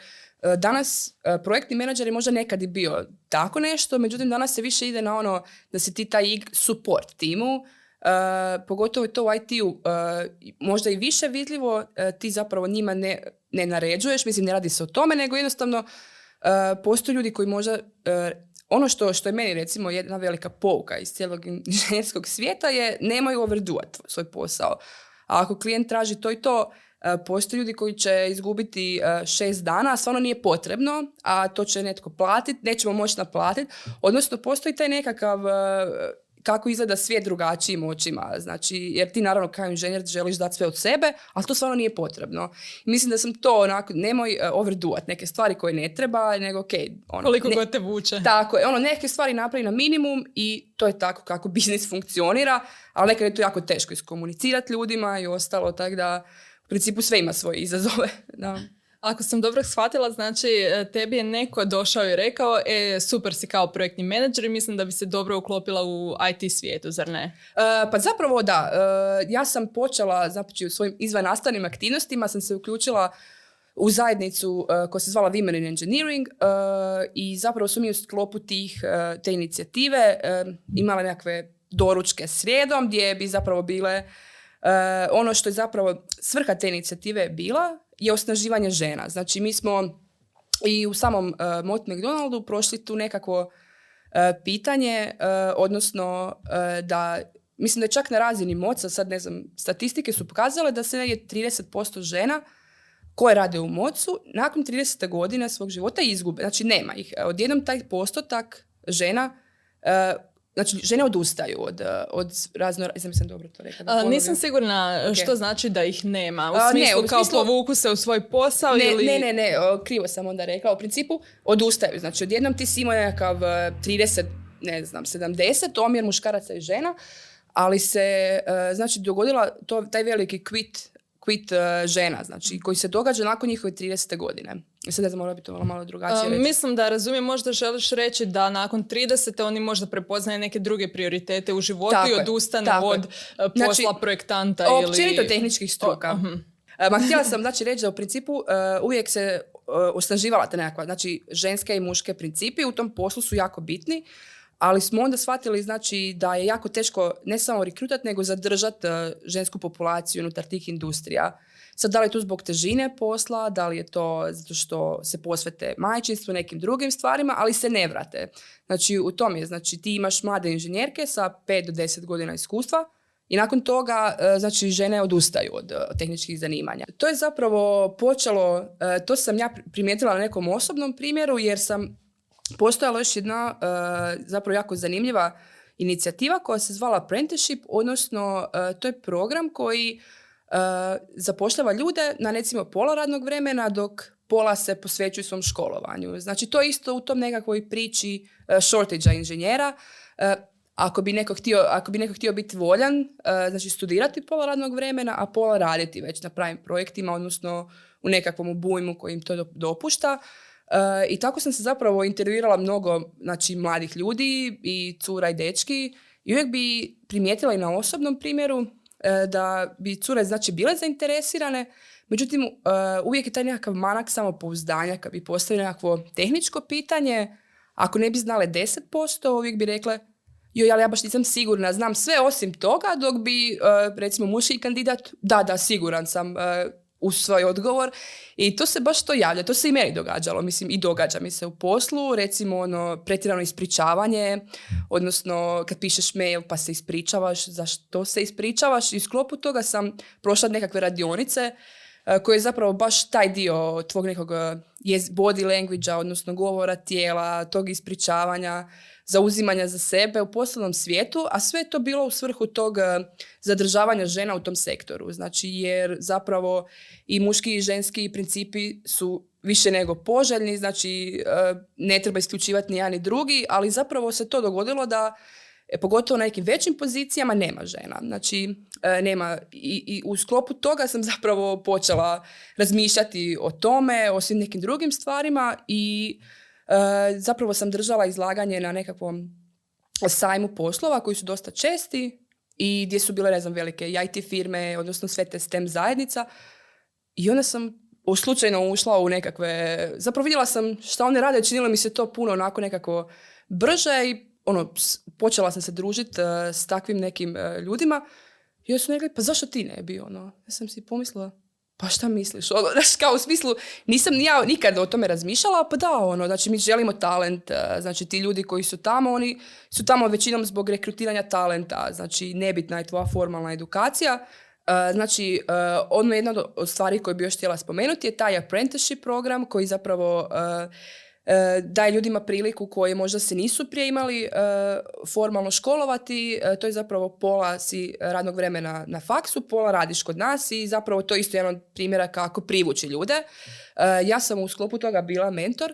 danas projektni menadžer je možda nekad i bio tako nešto, međutim danas se više ide na ono da se ti taj support timu, Uh, pogotovo je to u IT-u uh, možda i više vidljivo, uh, ti zapravo njima ne, ne naređuješ, mislim ne radi se o tome, nego jednostavno postoje ljudi koji možda, ono što, što je meni recimo jedna velika pouka iz cijelog inženjerskog svijeta je nemaju overduat svoj posao. A ako klijent traži to i to, postoje ljudi koji će izgubiti šest dana, a stvarno nije potrebno, a to će netko platiti, nećemo moći naplatiti, odnosno postoji taj nekakav kako izgleda svijet drugačijim očima. Znači, jer ti naravno kao inženjer želiš dati sve od sebe, ali to stvarno nije potrebno. mislim da sam to onako, nemoj uh, overduat neke stvari koje ne treba, nego ok. Ono, Koliko god te vuče. Tako je, ono, neke stvari napravi na minimum i to je tako kako biznis funkcionira, ali nekad je to jako teško iskomunicirati ljudima i ostalo, tako da u principu sve ima svoje izazove. Da. Ako sam dobro shvatila, znači e, tebi je neko došao i rekao, e, super si kao projektni menadžer i mislim da bi se dobro uklopila u IT svijetu, zar ne? E, pa zapravo da. E, ja sam počela, znači u svojim izvan aktivnostima sam se uključila u zajednicu koja se zvala Women in Engineering i zapravo su u sklopu tih, te inicijative imale nekakve doručke srijedom gdje bi zapravo bile ono što je zapravo svrha te inicijative bila je osnaživanje žena. Znači mi smo i u samom uh, Mott McDonaldu prošli tu nekako uh, pitanje, uh, odnosno da mislim da je čak na razini moca, sad ne znam, statistike su pokazale da se je 30% žena koje rade u mocu nakon 30. godine svog života izgube. Znači nema ih. Odjednom taj postotak žena Znači, žene odustaju od, od razno... Sam dobro to rekla. nisam sigurna što znači da ih nema. U smislu, ne, kao povuku se u svoj posao ne, ili... Ne, ne, ne, krivo sam onda rekla. U principu odustaju. Znači, odjednom ti si imao nekakav 30, ne znam, 70, omjer muškaraca i žena, ali se, znači, dogodila to, taj veliki quit quit žena, znači, koji se događa nakon njihove 30. godine. Sad ne znam, mora biti malo drugačije reći. Mislim da razumijem, možda želiš reći da nakon 30. oni možda prepoznaju neke druge prioritete u životu i odustane od uh, posla znači, projektanta ili... Općenito tehničkih struka. Uh Ma htjela sam znači reći da u principu uh, uvijek se uh, osnaživala ta nekakva, znači ženske i muške principi u tom poslu su jako bitni ali smo onda shvatili znači, da je jako teško ne samo rekrutati, nego zadržati uh, žensku populaciju unutar tih industrija. Sad, da li je to zbog težine posla, da li je to zato što se posvete majčinstvu, nekim drugim stvarima, ali se ne vrate. Znači, u tom je, znači, ti imaš mlade inženjerke sa 5 do 10 godina iskustva, i nakon toga, uh, znači, žene odustaju od uh, tehničkih zanimanja. To je zapravo počelo, to sam ja primijetila na nekom osobnom primjeru, jer sam postojala još jedna zapravo jako zanimljiva inicijativa koja se zvala Apprenticeship, odnosno to je program koji zapošljava ljude na recimo pola radnog vremena dok pola se posvećuju svom školovanju. Znači to je isto u tom nekakvoj priči shortage inženjera. Ako bi, neko htio, ako bi neko htio biti voljan, znači studirati pola radnog vremena, a pola raditi već na pravim projektima, odnosno u nekakvom obujmu koji im to dopušta, i tako sam se zapravo intervjuirala mnogo znači, mladih ljudi i cura i dečki i uvijek bi primijetila i na osobnom primjeru e, da bi cure znači bile zainteresirane, međutim e, uvijek je taj nekakav manak samopouzdanja kad bi postavili nekakvo tehničko pitanje, ako ne bi znale 10%, uvijek bi rekle joj, ali ja baš nisam sigurna, znam sve osim toga, dok bi, e, recimo, muški kandidat, da, da, siguran sam, u svoj odgovor i to se baš to javlja, to se i meni događalo, mislim i događa mi se u poslu, recimo ono pretjerano ispričavanje, odnosno kad pišeš mail pa se ispričavaš, zašto se ispričavaš i u sklopu toga sam prošla nekakve radionice e, koje je zapravo baš taj dio tvog nekog e, body language odnosno govora tijela, tog ispričavanja, zauzimanja za sebe u poslovnom svijetu, a sve je to bilo u svrhu tog e, zadržavanja žena u tom sektoru. Znači jer zapravo i muški i ženski principi su više nego poželjni, znači ne treba isključivati ni jedan ni drugi, ali zapravo se to dogodilo da pogotovo na nekim većim pozicijama nema žena. Znači, e, nema i, i u sklopu toga sam zapravo počela razmišljati o tome, o svim nekim drugim stvarima i e, zapravo sam držala izlaganje na nekakvom sajmu poslova koji su dosta česti i gdje su bile, ne znam, velike IT firme, odnosno sve te STEM zajednica. I onda sam slučajno ušla u nekakve, zapravo vidjela sam šta one rade, činilo mi se to puno onako nekako brže i ono, počela sam se družiti uh, s takvim nekim uh, ljudima i onda su rekli, pa zašto ti ne bi, ono? Ja sam si pomislila, pa šta misliš? Ono, znaš, kao u smislu, nisam ni ja nikad o tome razmišljala, pa da, ono, znači mi želimo talent, uh, znači ti ljudi koji su tamo, oni su tamo većinom zbog rekrutiranja talenta, znači nebitna je tvoja formalna edukacija, Znači, ono jedna od stvari koje bi još htjela spomenuti je taj apprenticeship program koji zapravo daje ljudima priliku koji možda se nisu prije imali formalno školovati. To je zapravo pola si radnog vremena na faksu, pola radiš kod nas i zapravo to je isto jedan od primjera kako privući ljude. Ja sam u sklopu toga bila mentor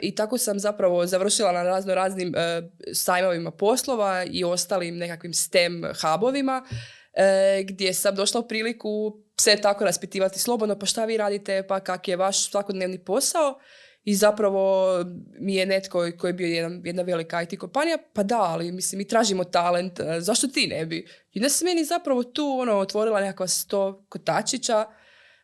I tako sam zapravo završila na razno raznim sajmovima poslova i ostalim nekakvim STEM hubovima e, gdje sam došla u priliku se tako raspitivati slobodno, pa šta vi radite, pa kak je vaš svakodnevni posao. I zapravo mi je netko koji je bio jedan, jedna velika IT kompanija, pa da, ali mislim, mi tražimo talent, e, zašto ti ne bi? I onda se meni zapravo tu ono, otvorila nekakva sto kotačića,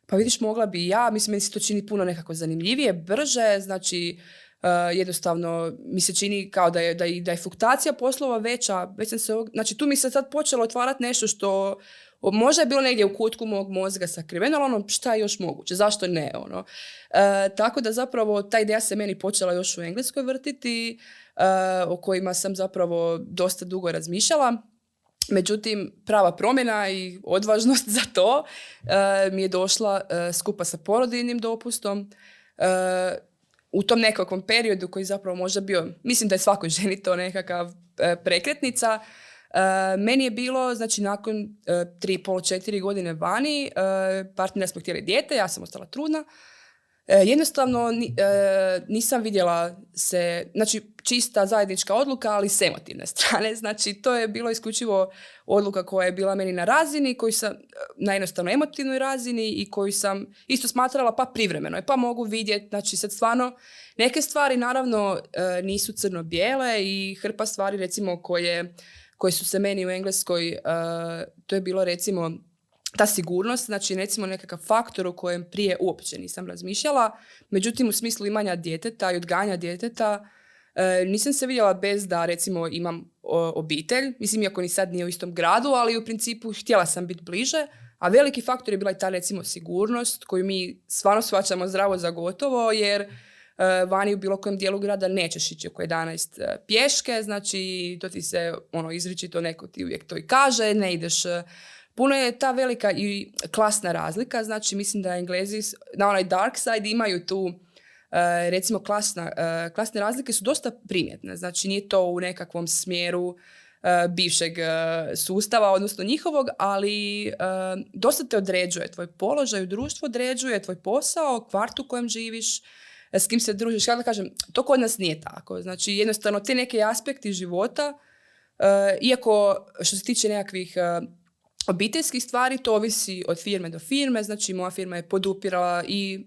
pa vidiš, mogla bi ja, mislim, meni se to čini puno nekako zanimljivije, brže, znači, Uh, jednostavno mi se čini kao da je, da je, da je fluktacija poslova veća. Već sam se, znači tu mi se sad počelo otvarati nešto što možda je bilo negdje u kutku mog mozga sakriveno, ali ono šta je još moguće, zašto ne? Ono. Uh, tako da zapravo ta ideja se meni počela još u Engleskoj vrtiti, uh, o kojima sam zapravo dosta dugo razmišljala. Međutim, prava promjena i odvažnost za to mi je došla skupa sa porodiljnim dopustom u tom nekakvom periodu koji zapravo možda bio, mislim da je svakoj ženi to nekakav e, prekretnica, e, meni je bilo, znači nakon e, tri, pol, četiri godine vani, e, partnera smo htjeli dijete, ja sam ostala trudna, E, jednostavno e, nisam vidjela se, znači čista zajednička odluka, ali s emotivne strane. Znači to je bilo isključivo odluka koja je bila meni na razini, koju sam, na jednostavno emotivnoj razini i koju sam isto smatrala pa privremeno. Pa mogu vidjeti, znači sad stvarno neke stvari naravno e, nisu crno-bijele i hrpa stvari recimo koje, koje su se meni u Engleskoj, to je bilo recimo ta sigurnost, znači recimo nekakav faktor o kojem prije uopće nisam razmišljala, međutim u smislu imanja djeteta i odganja djeteta e, nisam se vidjela bez da recimo imam obitelj, mislim iako ni sad nije u istom gradu, ali u principu htjela sam biti bliže, a veliki faktor je bila i ta recimo sigurnost koju mi stvarno shvaćamo zdravo za gotovo jer vani u bilo kojem dijelu grada nećeš ići oko 11 e, pješke, znači to ti se ono izričito neko ti uvijek to i kaže, ne ideš puno je ta velika i klasna razlika, znači mislim da Englezi na onaj dark side imaju tu e, recimo klasna, e, klasne razlike su dosta primjetne, znači nije to u nekakvom smjeru e, bivšeg sustava, odnosno njihovog, ali dosta te određuje, tvoj položaj u društvu određuje, tvoj posao, kvart u kojem živiš, s kim se družiš, ja da kažem, to kod nas nije tako, znači jednostavno te neke aspekti života, iako što se tiče nekakvih obiteljskih stvari to ovisi od firme do firme, znači moja firma je podupirala i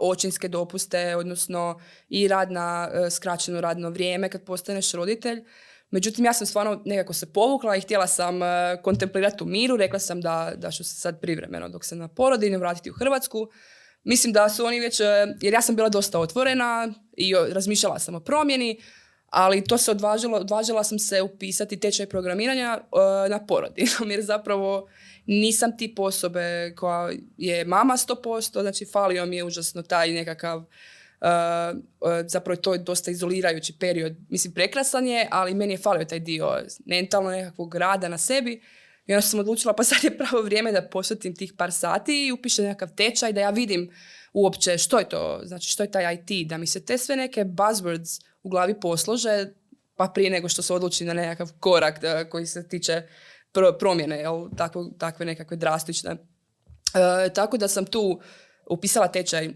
očinske dopuste, odnosno i rad na e, skraćeno radno vrijeme kad postaneš roditelj. Međutim, ja sam stvarno nekako se povukla i htjela sam e, kontemplirati u miru. Rekla sam da, da ću se sad privremeno dok se na porodini vratiti u Hrvatsku. Mislim da su oni već, e, jer ja sam bila dosta otvorena i razmišljala sam o promjeni, ali to se odvažilo, odvažila sam se upisati tečaj programiranja uh, na porodiljnom jer zapravo nisam tip osobe koja je mama 100%, znači falio mi je užasno taj nekakav uh, uh, zapravo to je dosta izolirajući period. Mislim, prekrasan je, ali meni je falio taj dio mentalno nekakvog rada na sebi. I onda sam odlučila, pa sad je pravo vrijeme da posvetim tih par sati i upišem nekakav tečaj, da ja vidim uopće što je to, znači što je taj IT, da mi se te sve neke buzzwords u glavi poslože, pa prije nego što se odluči na nekakav korak da, koji se tiče promjene, jel, tako, takve nekakve drastične. E, tako da sam tu upisala tečaj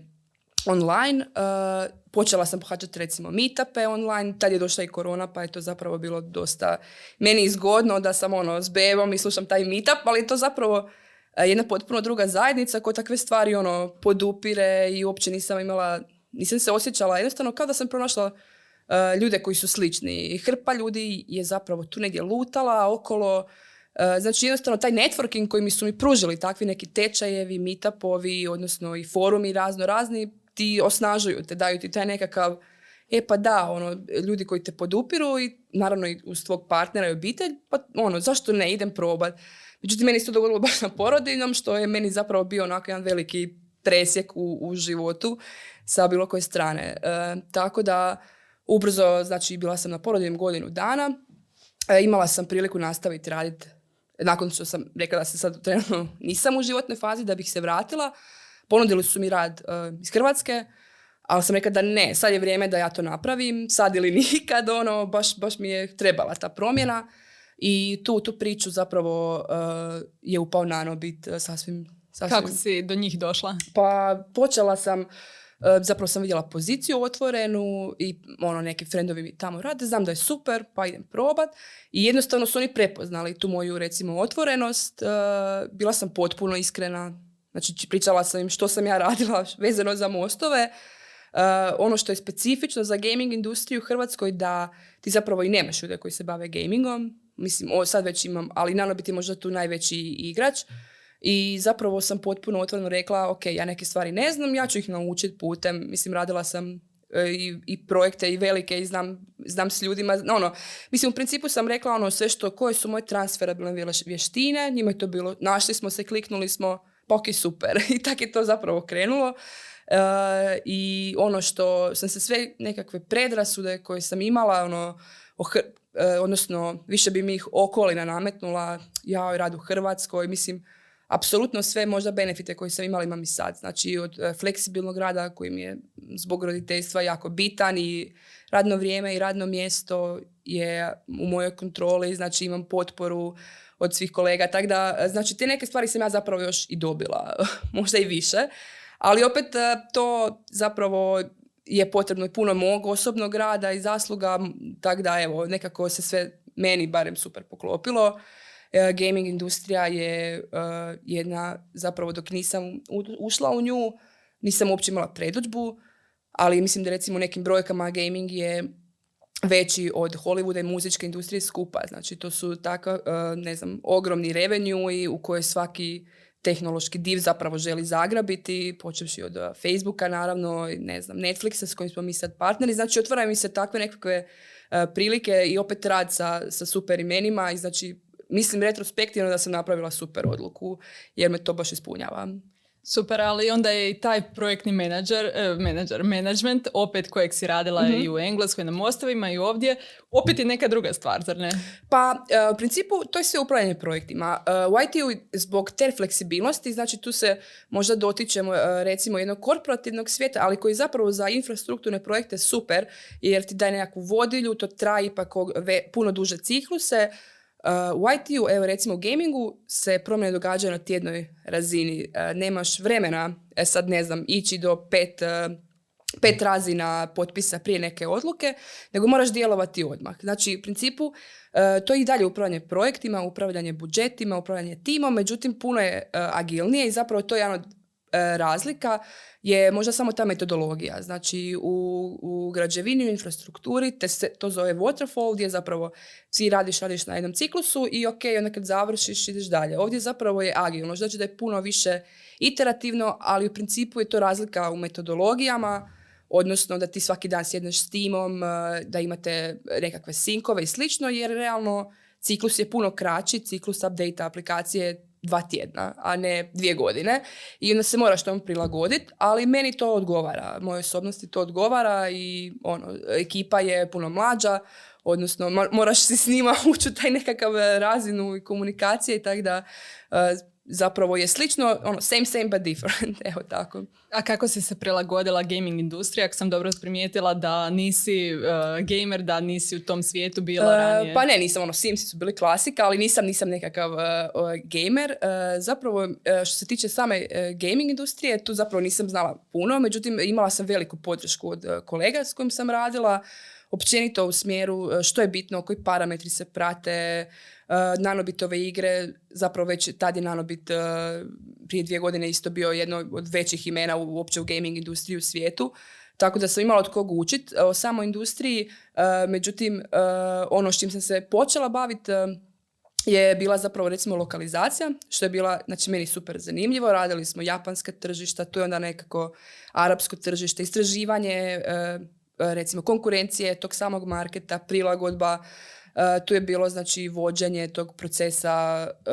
online. Uh, počela sam pohađati recimo meetupe online, tad je došla i korona pa je to zapravo bilo dosta meni izgodno da sam ono s bebom i slušam taj meetup, ali je to zapravo uh, jedna potpuno druga zajednica koja takve stvari ono podupire i uopće nisam imala, nisam se osjećala jednostavno kao da sam pronašla uh, ljude koji su slični. Hrpa ljudi je zapravo tu negdje lutala okolo, Znači jednostavno taj networking koji mi su mi pružili, takvi neki tečajevi, meetupovi, odnosno i forumi razno razni, ti osnažuju te, daju ti taj nekakav, e pa da, ono, ljudi koji te podupiru i naravno i uz tvog partnera i obitelj, pa ono, zašto ne, idem probat. Međutim, meni se to dogodilo baš na porodiljnom, što je meni zapravo bio onako jedan veliki presjek u, u životu sa bilo koje strane. E, tako da, ubrzo, znači, bila sam na porodiljnom godinu dana, e, imala sam priliku nastaviti raditi nakon što sam rekla da se sad trenutno nisam u životnoj fazi da bih se vratila, ponudili su mi rad uh, iz Hrvatske, ali sam rekla da ne, sad je vrijeme da ja to napravim, sad ili nikad, ono, baš, baš mi je trebala ta promjena i tu, tu priču zapravo uh, je upao nanobit uh, sasvim, sasvim... Kako si do njih došla? Pa počela sam, zapravo sam vidjela poziciju otvorenu i ono neki friendovi mi tamo rade, znam da je super, pa idem probat i jednostavno su oni prepoznali tu moju recimo otvorenost, bila sam potpuno iskrena, Znači, pričala sam im što sam ja radila vezano za mostove. Uh, ono što je specifično za gaming industriju u Hrvatskoj da ti zapravo i nemaš ljude koji se bave gamingom. Mislim, o, sad već imam, ali Nanobit je možda tu najveći igrač. I zapravo sam potpuno otvoreno rekla, ok, ja neke stvari ne znam, ja ću ih naučiti putem. Mislim, radila sam e, i, i projekte i velike i znam, znam s ljudima. Ono, mislim, u principu sam rekla ono sve što, koje su moje transferabilne vještine, njima je to bilo, našli smo se, kliknuli smo, ok, super. I tako je to zapravo krenulo. Uh, I ono što sam se sve nekakve predrasude koje sam imala, ono, e, odnosno više bi mi ih okolina nametnula, ja rad u Hrvatskoj, mislim, apsolutno sve možda benefite koje sam imala imam i sad. Znači od uh, fleksibilnog rada koji mi je zbog roditeljstva jako bitan i radno vrijeme i radno mjesto je u mojoj kontroli, znači imam potporu od svih kolega. Tako da, znači, te neke stvari sam ja zapravo još i dobila, možda i više. Ali opet e, to zapravo je potrebno i puno mog osobnog rada i zasluga, tako da evo, nekako se sve meni barem super poklopilo. E, gaming industrija je e, jedna, zapravo dok nisam ušla u nju, nisam uopće imala predođbu, ali mislim da recimo u nekim brojkama gaming je veći od Hollywooda i muzičke industrije skupa. Znači to su tako, e, ne znam, ogromni revenue u koje svaki tehnološki div zapravo želi zagrabiti, počevši od e, Facebooka naravno, ne znam, Netflixa s kojim smo mi sad partneri. Znači otvaraju mi se takve nekakve e, prilike i opet rad sa, sa super imenima i znači mislim retrospektivno da sam napravila super odluku jer me to baš ispunjava. Super, ali onda je i taj projektni menadžer, eh, menadžer, management, opet kojeg si radila mm i u Engleskoj na mostovima i ovdje, opet je neka druga stvar, zar ne? Pa, eh, u principu, to je sve upravljanje projektima. Uh, u IT-u zbog te fleksibilnosti, znači tu se možda dotičemo recimo jednog korporativnog svijeta, ali koji zapravo za infrastrukturne projekte super, jer ti daje nekakvu vodilju, to traje ipak puno duže cikluse, u IT-u, evo recimo u gamingu, se promjene događaju na tjednoj razini. Uh, nemaš vremena, e, sad ne znam, ići do pet, uh, pet razina potpisa prije neke odluke, nego moraš djelovati odmah. Znači, u principu, uh, to je i dalje upravljanje projektima, upravljanje budžetima, upravljanje timom, međutim, puno je agilnije i zapravo to je jedan od razlika je možda samo ta metodologija. Znači u, u građevini, u infrastrukturi te se, to zove waterfall gdje zapravo svi radiš, radiš na jednom ciklusu i ok, onda kad završiš ideš dalje. Ovdje zapravo je agilno, znači da je puno više iterativno, ali u principu je to razlika u metodologijama, odnosno da ti svaki dan sjedneš s timom, eh, da imate nekakve sinkove i slično, jer realno ciklus je puno kraći, ciklus update aplikacije dva tjedna, a ne dvije godine. I onda se moraš tomu prilagoditi, ali meni to odgovara. Moje osobnosti to odgovara i ono, ekipa je puno mlađa, odnosno moraš si s njima ući u taj nekakav razinu i komunikacije i tako da uh, zapravo je slično, ono, same, same but different, evo tako. A kako si se prilagodila gaming industriji, ako sam dobro primijetila da nisi uh, gamer, da nisi u tom svijetu bila Uh, ranije? pa ne, nisam ono, Simsi su bili klasika, ali nisam, nisam nekakav uh, uh, gamer. Uh, zapravo, uh, što se tiče same uh, gaming industrije, tu zapravo nisam znala puno, međutim imala sam veliku podršku od uh, kolega s kojim sam radila, općenito u smjeru uh, što je bitno, koji parametri se prate, uh, nanobitove igre, zapravo već tad je nanobit uh, prije dvije godine isto bio jedno od većih imena uopće u gaming industriji u svijetu. Tako da sam imala od kog učit o samoj industriji, e, međutim, e, ono s čim sam se počela baviti je bila zapravo recimo lokalizacija, što je bila, znači meni super zanimljivo, radili smo japanska tržišta, tu je onda nekako arapsko tržište, istraživanje, e, e, recimo konkurencije tog samog marketa, prilagodba, e, tu je bilo znači vođenje tog procesa, e,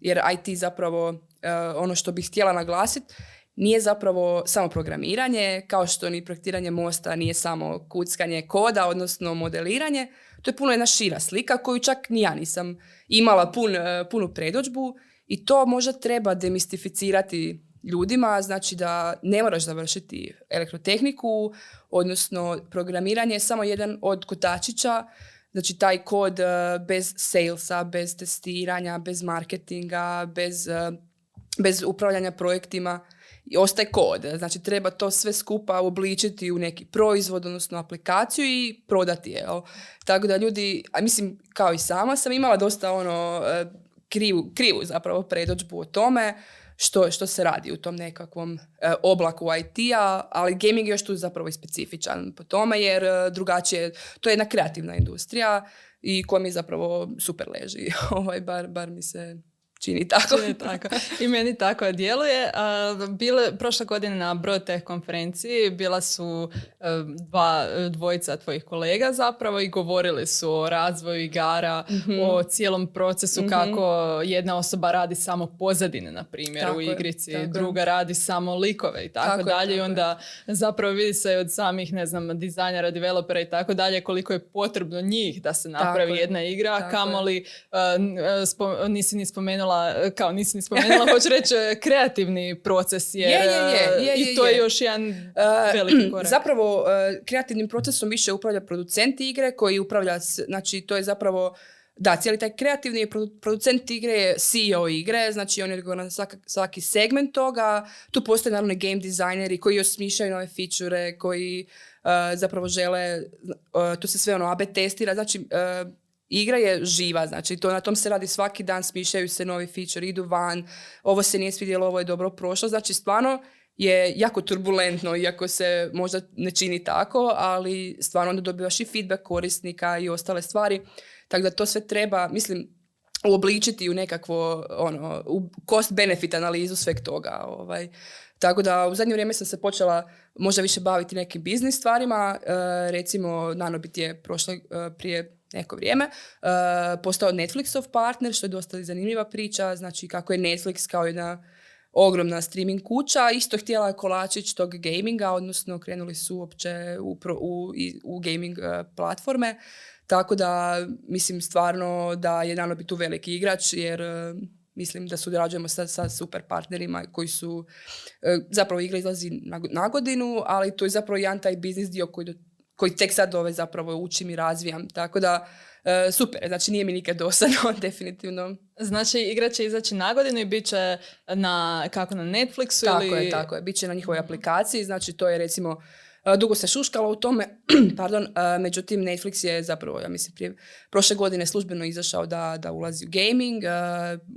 jer IT zapravo, e, ono što bih htjela naglasiti, nije zapravo samo programiranje, kao što ni projektiranje mosta nije samo kuckanje koda, odnosno modeliranje. To je puno jedna šira slika koju čak ni ja nisam imala pun, e, punu predođbu i to možda treba demistificirati ljudima, znači da ne moraš završiti elektrotehniku, odnosno programiranje je samo jedan od kotačića, znači taj kod e, bez salesa, bez testiranja, bez marketinga, bez, e, bez upravljanja projektima, i ostaje kod. Znači treba to sve skupa obličiti u neki proizvod, odnosno aplikaciju i prodati je. Tako da ljudi, a mislim kao i sama sam imala dosta ono e, krivu, krivu zapravo predođbu o tome što, što se radi u tom nekakvom e, oblaku IT-a, ali gaming je još tu zapravo i specifičan po tome jer e, drugačije, to je jedna kreativna industrija i koja mi zapravo super leži, ovaj, bar, bar mi se čini tako. Čini tako. I meni tako djeluje. Bile, prošle godine na Brotech konferenciji bila su e, dva, dvojica tvojih kolega zapravo i govorili su o razvoju igara, Mhm. o cijelom procesu kako jedna osoba radi samo pozadine, na primjer, Tako u je, igrici, je. druga radi samo likove i tako, Tako je, dalje. I tako je. onda zapravo vidi se od samih, ne znam, dizajnera, developera i tako dalje koliko je potrebno njih da se napravi Tako je, jedna igra, je. kamoli uh, spo- nisi ni spomenula, kao nisi ni spomenula, hoću reći uh, kreativni proces Je, je, je, uh, je, i je, to je je. još jedan E, veliki korak. Zapravo, e, kreativnim procesom više upravlja producent igre koji upravlja, znači to je zapravo, da, cijeli taj kreativni produ- producent igre je CEO igre, znači on je odgovoran za svaki, svaki segment toga. Tu postoje naravno i game dizajneri koji osmišljaju nove fičure, koji e, zapravo žele, e, tu se sve ono AB testira, znači e, igra je živa, znači to, na tom se radi svaki dan, smišljaju se novi feature, idu van, ovo se nije svidjelo, ovo je dobro prošlo, znači stvarno je jako turbulentno, iako se možda ne čini tako, ali stvarno onda dobivaš i feedback korisnika i ostale stvari, tako da to sve treba, mislim, uobličiti u nekakvo ono, u cost-benefit analizu sveg toga. Ovaj. Tako da u zadnje vrijeme sam se počela možda više baviti nekim biznis stvarima. E, recimo, Nanobit je prošle e, prije neko vrijeme e, postao Netflixov partner, što je dosta zanimljiva priča. Znači, kako je Netflix kao jedna ogromna streaming kuća, isto htjela kolačić tog gaminga, odnosno krenuli su uopće u, pro- u, u gaming e, platforme. Tako da mislim stvarno da je Nanobit tu veliki igrač jer e, mislim da surađujemo sa, sa super partnerima koji su, zapravo igra izlazi na, na godinu, ali to je zapravo jedan taj biznis dio koji, do- koji tek sad ove zapravo učim i razvijam. Tako da e, super, znači nije mi nikad dosadno, definitivno. Znači, igra će izaći na godinu i bit će na, kako na Netflixu Tako ili... je, tako je. Biće na njihovoj aplikaciji, znači to je recimo e, dugo se šuškalo u tome, pardon, e, međutim Netflix je zapravo, ja mislim, prije prošle godine službeno izašao da, da ulazi u gaming,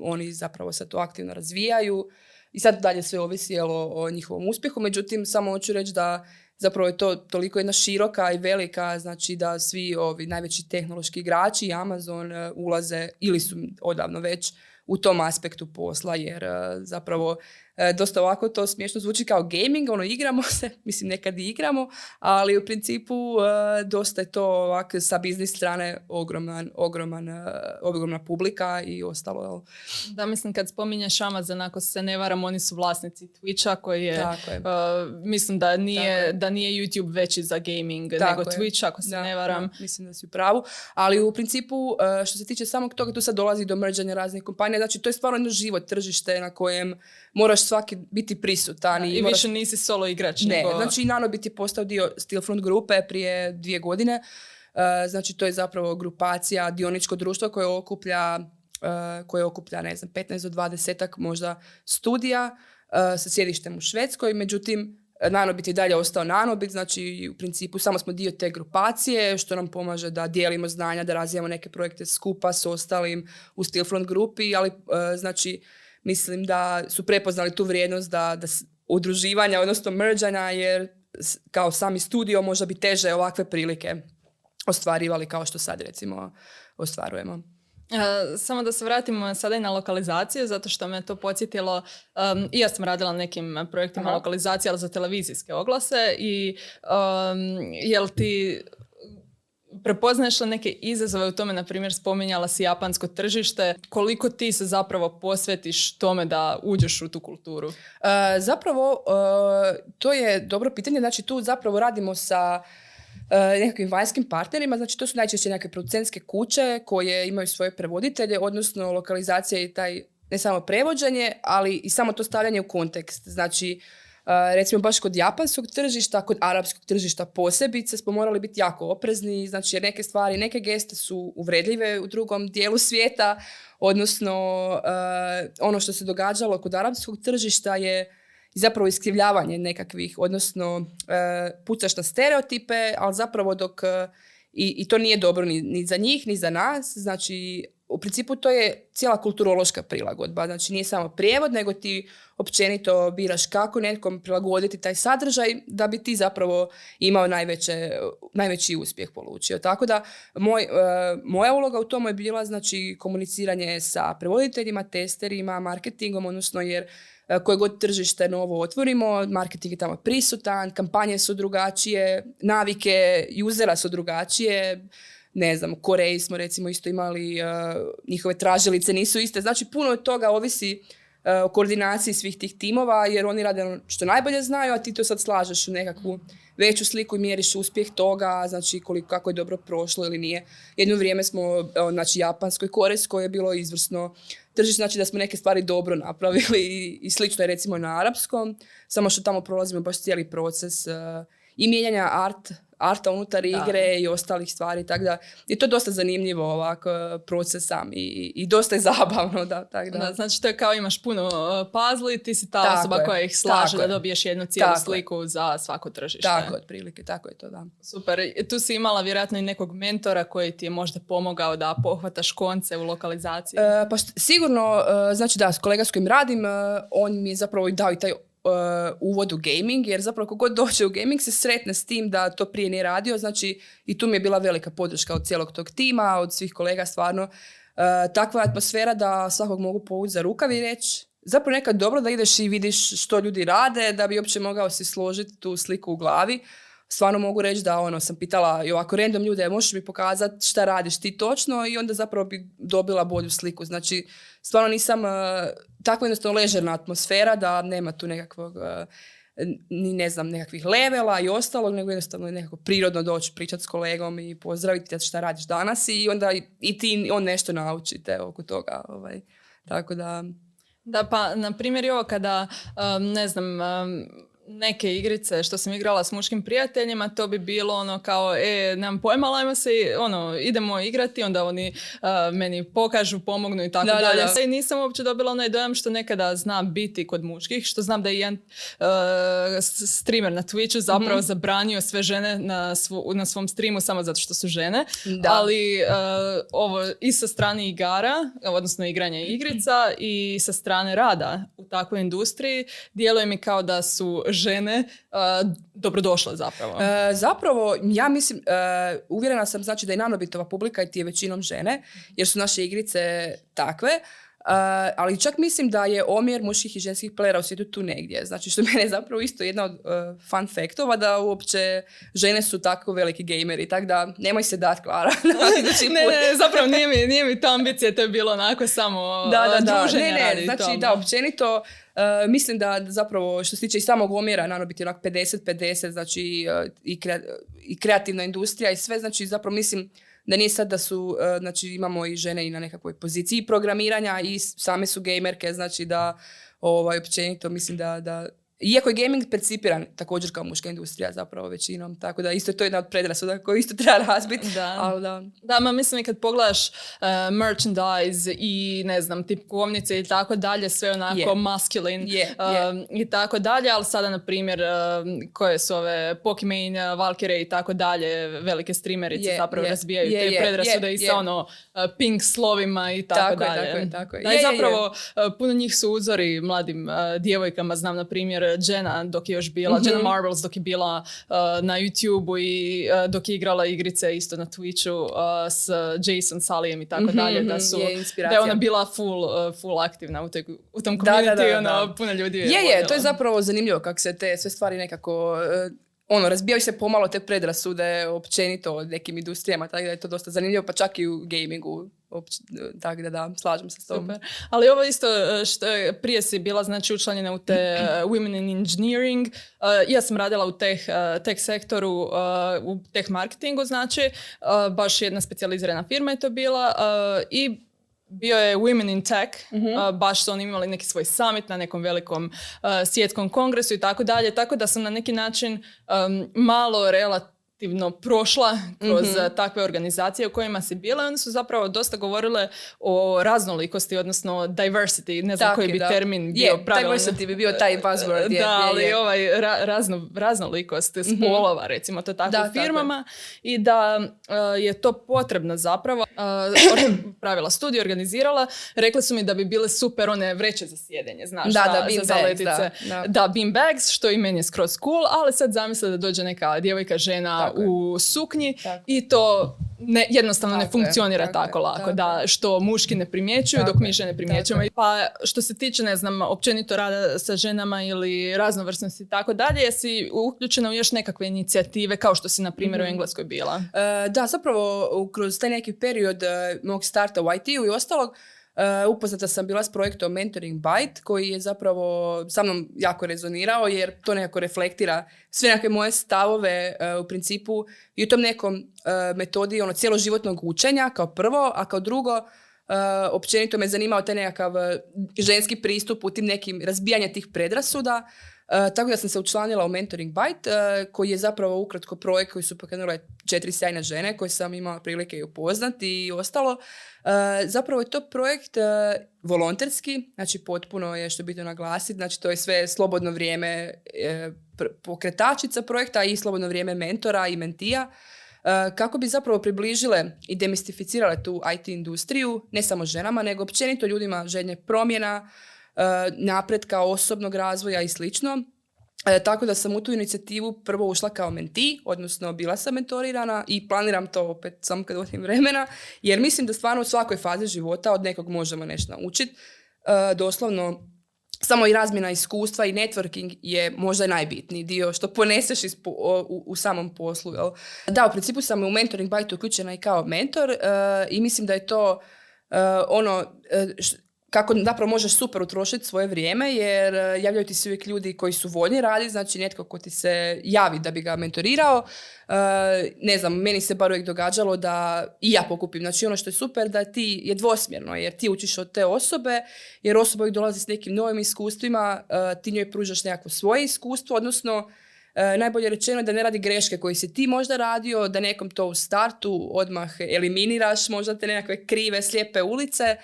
oni zapravo se to aktivno razvijaju i sad dalje sve ovisi o njihovom uspjehu, međutim samo hoću reći da zapravo je to toliko jedna široka i velika, znači da svi ovi najveći tehnološki igrači i Amazon e, ulaze ili su odavno već u tom aspektu posla, jer e, zapravo e, dosta ovako to smiješno zvuči kao gaming, ono igramo se, mislim nekad i igramo, ali u principu e, dosta je to ovak sa biznis strane ogroman, ogroman, e, ogromna publika i ostalo. jel? Da, mislim, kad spominješ Amazon, ako se ne varam, oni su vlasnici Twitcha koji je... Tako je. uh, mislim da Tako nije, je. da nije YouTube veći za gaming Tako nego je. Twitch, ako se Da, ne varam. da, mislim da si u pravu. Ali u principu, e, što se tiče samog toga, tu sad dolazi do mrđanja raznih kompanija. znači to je stvarno jedno živo tržište na kojem moraš svaki biti prisutan. I, više nisi solo igrač. Ne, nego... znači i Nano biti postao dio Steelfront grupe prije dvije godine. znači to je zapravo grupacija, dioničko društvo koje okuplja koje okuplja, ne znam, 15 do 20 možda studija sa sjedištem u Švedskoj. Međutim, Nanobit je dalje ostao Nanobit, znači u principu samo smo dio te grupacije, što nam pomaže da dijelimo znanja, da razvijamo neke projekte skupa s ostalim u Steelfront grupi, ali znači mislim da su prepoznali tu vrijednost da, da udruživanja, odnosno merđanja, jer kao sami studio možda bi teže ovakve prilike ostvarivali kao što sad recimo ostvarujemo. E, samo da se vratimo sada i na lokalizaciju, zato što me to podsjetilo, i ja sam radila na nekim projektima Aha. lokalizacije, ali za televizijske oglase i jel ti prepoznaješ li neke izazove u tome, na primjer spominjala si japansko tržište, koliko ti se zapravo posvetiš tome da uđeš u tu kulturu? E, zapravo, e, to je dobro pitanje, znači tu zapravo radimo sa E, nekakvim vanjskim partnerima, znači to su najčešće nekakve producentske kuće koje imaju svoje prevoditelje, odnosno lokalizacija i taj ne samo prevođenje, ali i samo to stavljanje u kontekst. Znači, recimo baš kod japanskog tržišta, kod arapskog tržišta posebice smo morali biti jako oprezni, znači jer neke stvari, neke geste su uvredljive u drugom dijelu svijeta, odnosno e, ono što se događalo kod arapskog tržišta je zapravo iskrivljavanje nekakvih, odnosno e, pucaš na stereotipe, ali zapravo dok i, i to nije dobro ni, ni za njih, ni za nas. Znači, u principu to je cijela kulturološka prilagodba. Znači, nije samo prijevod, nego ti općenito biraš kako nekom prilagoditi taj sadržaj da bi ti zapravo imao najveće, najveći uspjeh polučio. Tako da, moj, e, moja uloga u tomu je bila znači komuniciranje sa prevoditeljima, testerima, marketingom, odnosno jer E, koje god tržište novo otvorimo, marketing je tamo prisutan, kampanje su drugačije, navike usera su drugačije, ne znam, Koreji smo recimo isto imali, uh, njihove tražilice nisu iste, znači puno toga ovisi uh, o koordinaciji svih tih timova, jer oni rade ono što najbolje znaju, a ti to sad slažeš u nekakvu veću sliku i mjeriš uspjeh toga, znači koliko, kako je dobro prošlo ili nije. Jedno vrijeme smo, znači japanskoj, korejskoj je bilo izvrsno tržište, znači da smo neke stvari dobro napravili i, i slično je recimo na arapskom, samo što tamo prolazimo baš cijeli proces uh, i mijenjanja art arta unutar igre i ostalih stvari, tako da je to dosta zanimljivo ovako proces sam i, i dosta je zabavno. Da, tak da. znači to je kao imaš puno uh, puzzle ti si ta osoba koja ih slaže da dobiješ jednu cijelu sliku za svako tržište. Tako, otprilike, tako je to, da. Super, tu si imala vjerojatno i nekog mentora koji ti je možda pomogao da pohvataš konce u lokalizaciji. E, pa sigurno, e, znači da, s kolega s kojim radim, e, on mi je zapravo dao i taj uvod u gaming, jer zapravo kogod dođe u gaming se sretne s tim da to prije nije radio, znači i tu mi je bila velika podrška od cijelog tog tima, od svih kolega stvarno. Uh, takva atmosfera da svakog mogu povući za rukav i reći zapravo nekad dobro da ideš i vidiš što ljudi rade, da bi uopće mogao si složiti tu sliku u glavi stvarno mogu reći da ono sam pitala i ovako random ljude možeš mi pokazati šta radiš ti točno i onda zapravo bi dobila bolju sliku. Znači stvarno nisam uh, tako jednostavno ležerna atmosfera da nema tu nekakvog uh, ni ne znam nekakvih levela i ostalog, nego jednostavno nekako prirodno doći pričati s kolegom i pozdraviti šta radiš danas i onda i ti on nešto naučite oko toga. Ovaj. Tako da... Da, pa na primjer ovo kada, ne znam, neke igrice što sam igrala s muškim prijateljima, to bi bilo ono kao, e, nemam pojma, ajmo se, ono, idemo igrati, onda oni meni pokažu, pomognu i tako dalje. Da, I nisam uopće dobila onaj dojam što nekada zna biti kod muških, što znam da je jedan uh, streamer na Twitchu zapravo mm zabranio sve žene na, na svom streamu samo zato što su žene, ali ovo i sa strane igara, odnosno igranja igrica i sa strane rada u takvoj industriji, djeluje mi kao da su žene dobrodošle zapravo? E, zapravo, ja mislim, uh, uvjerena sam znači da je nanobitova publika i ti je većinom žene, jer su naše igrice takve. Uh, ali čak mislim da je omjer muških i ženskih playera u svijetu tu negdje. Znači što mene je zapravo isto jedna od uh, fun faktova da uopće žene su tako veliki gameri. Tako da nemoj se dat Klara. ne, ne, zapravo nije mi, nije mi to ambicija, to je bilo onako samo da, da, da. Ne, ne, znači da, općenito Uh, mislim da zapravo što se tiče i samog omjera nano biti onak 50-50, znači uh, i, i kreativna industrija i sve, znači zapravo mislim da nije sad da su, e, znači imamo i žene i na nekakvoj poziciji programiranja i same su gamerke, znači da ovaj, općenito mislim da, da iako je gaming percipiran također kao muška industrija zapravo većinom, tako da isto je to jedna od predrasuda koju isto treba razbiti. Da. Ali da. Da, ma mislim i kad pogledaš uh, merchandise i ne znam, tipkovnice i tako dalje, sve onako Je. masculine Je, um, i tako dalje, ali sada na primjer um, koje su ove Pokimane, uh, Valkyrie i tako dalje, velike streamerice zapravo razbijaju te predrasude i sa ono uh, pink slovima i tako, Tako je, dalje. tako je, tako je. Da, Je, i je, je. zapravo uh, puno njih su uzori mladim uh, djevojkama, znam na primjer Jenna dok je još bila, Mhm. Jenna Marbles dok je bila uh, na YouTube-u i uh, dok je igrala igrice isto na Twitchu uh, s Jason Salijem i tako Mhm, dalje, da mhm, su, je da je ona bila full, uh, full aktivna u, toj, u tom Da, da, community, da, da, ono, da. puno ljudi Je, je, voljelo. to je zapravo zanimljivo kako se te sve stvari nekako, e, ono, razbijaju se pomalo te predrasude općenito o nekim industrijama, tako da je to dosta zanimljivo, pa čak i u gamingu, opć- tako da da, slažem se s tom. Super. Ali ovo isto uh, što je, prije si bila znači učlanjena u te uh, Women in Engineering. Uh, ja sam radila u teh, uh, tech sektoru, uh, u tech marketingu znači. Uh, baš jedna specijalizirana firma je to bila. uh, I bio je Women in Tech, uh, baš su oni imali neki svoj summit na nekom velikom uh, svjetskom kongresu i tako dalje, tako da sam na neki način um, malo relativno prošla kroz Mhm. uh, takve organizacije u kojima si bila i one su zapravo dosta govorile o raznolikosti, odnosno diversity, ne znam Tako koji je, bi da. termin Je, bio pravilan. diversity bi bio taj buzzword, je, Da, je, ali je. Mhm. ovaj ra- razno, raznolikost spolova, recimo to tako Da, u tako je. firmama i da uh, je to potrebno zapravo. Uh, pravila studij, organizirala, rekli su mi da bi bile super one vreće za sjedenje, znaš, Da, da, bean za bags, zaletice. da, da. Da, bean bags, što i meni je skroz cool, ali sad zamisle da dođe neka djevojka, žena Tako je. u suknji Tako. i to ne, jednostavno ne Tako je, funkcionira tako je, tako, lako, tako da što muški ne primjećuju Tako dok mi žene primjećujemo. je. Pa što se tiče, ne znam, općenito rada sa ženama ili raznovrsnosti i tako dalje, jesi uključena u još nekakve inicijative kao što si na primjer Mhm. u Engleskoj bila? E, da, zapravo kroz taj neki period e, mog starta u IT-u i ostalog, e, upoznata sam bila s projektom Mentoring Byte koji je zapravo sa mnom jako rezonirao jer to nekako reflektira sve nekakve moje stavove e, u principu i u tom nekom e, metodi ono cjeloživotnog učenja kao prvo, a kao drugo općenito me zanimao taj nekakav ženski pristup u tim nekim razbijanja tih predrasuda. E, tako da sam se učlanila u Mentoring Byte, e, koji je zapravo ukratko projekt koji su pokrenule četiri sjajne žene koje sam imala prilike upoznati i ostalo. E, zapravo je to projekt volonterski, znači potpuno je što bitno naglasiti, znači to je sve slobodno vrijeme pokretačica projekta i slobodno vrijeme mentora i mentija kako bi zapravo približile i demistificirale tu IT industriju, ne samo ženama, nego općenito ljudima željne promjena, napretka, osobnog razvoja i slično. E, tako da sam u tu inicijativu prvo ušla kao menti, odnosno bila sam mentorirana i planiram to opet samo kad otim vremena, jer mislim da stvarno u svakoj fazi života od nekog možemo nešto naučiti. E, doslovno, samo i razmjena iskustva i networking je možda najbitniji dio što poneseš iz po- o- u, samom poslu. Da, u principu sam u Mentoring Byte uključena i kao mentor e, i mislim da je to e, ono e, š- kako zapravo možeš super utrošiti svoje vrijeme jer e, javljaju ti se uvijek ljudi koji su voljni raditi, znači netko ko ti se javi da bi ga mentorirao. E, ne znam, meni se bar uvijek događalo da i ja pokupim. Znači ono što je super da ti je dvosmjerno jer ti učiš od te osobe jer osoba uvijek dolazi s nekim novim iskustvima, e, ti njoj pružaš nekako svoje iskustvo, odnosno najbolje rečeno je da ne radi greške koje si ti možda radio, da nekom to u startu odmah eliminiraš, možda te nekakve krive, slijepe ulice.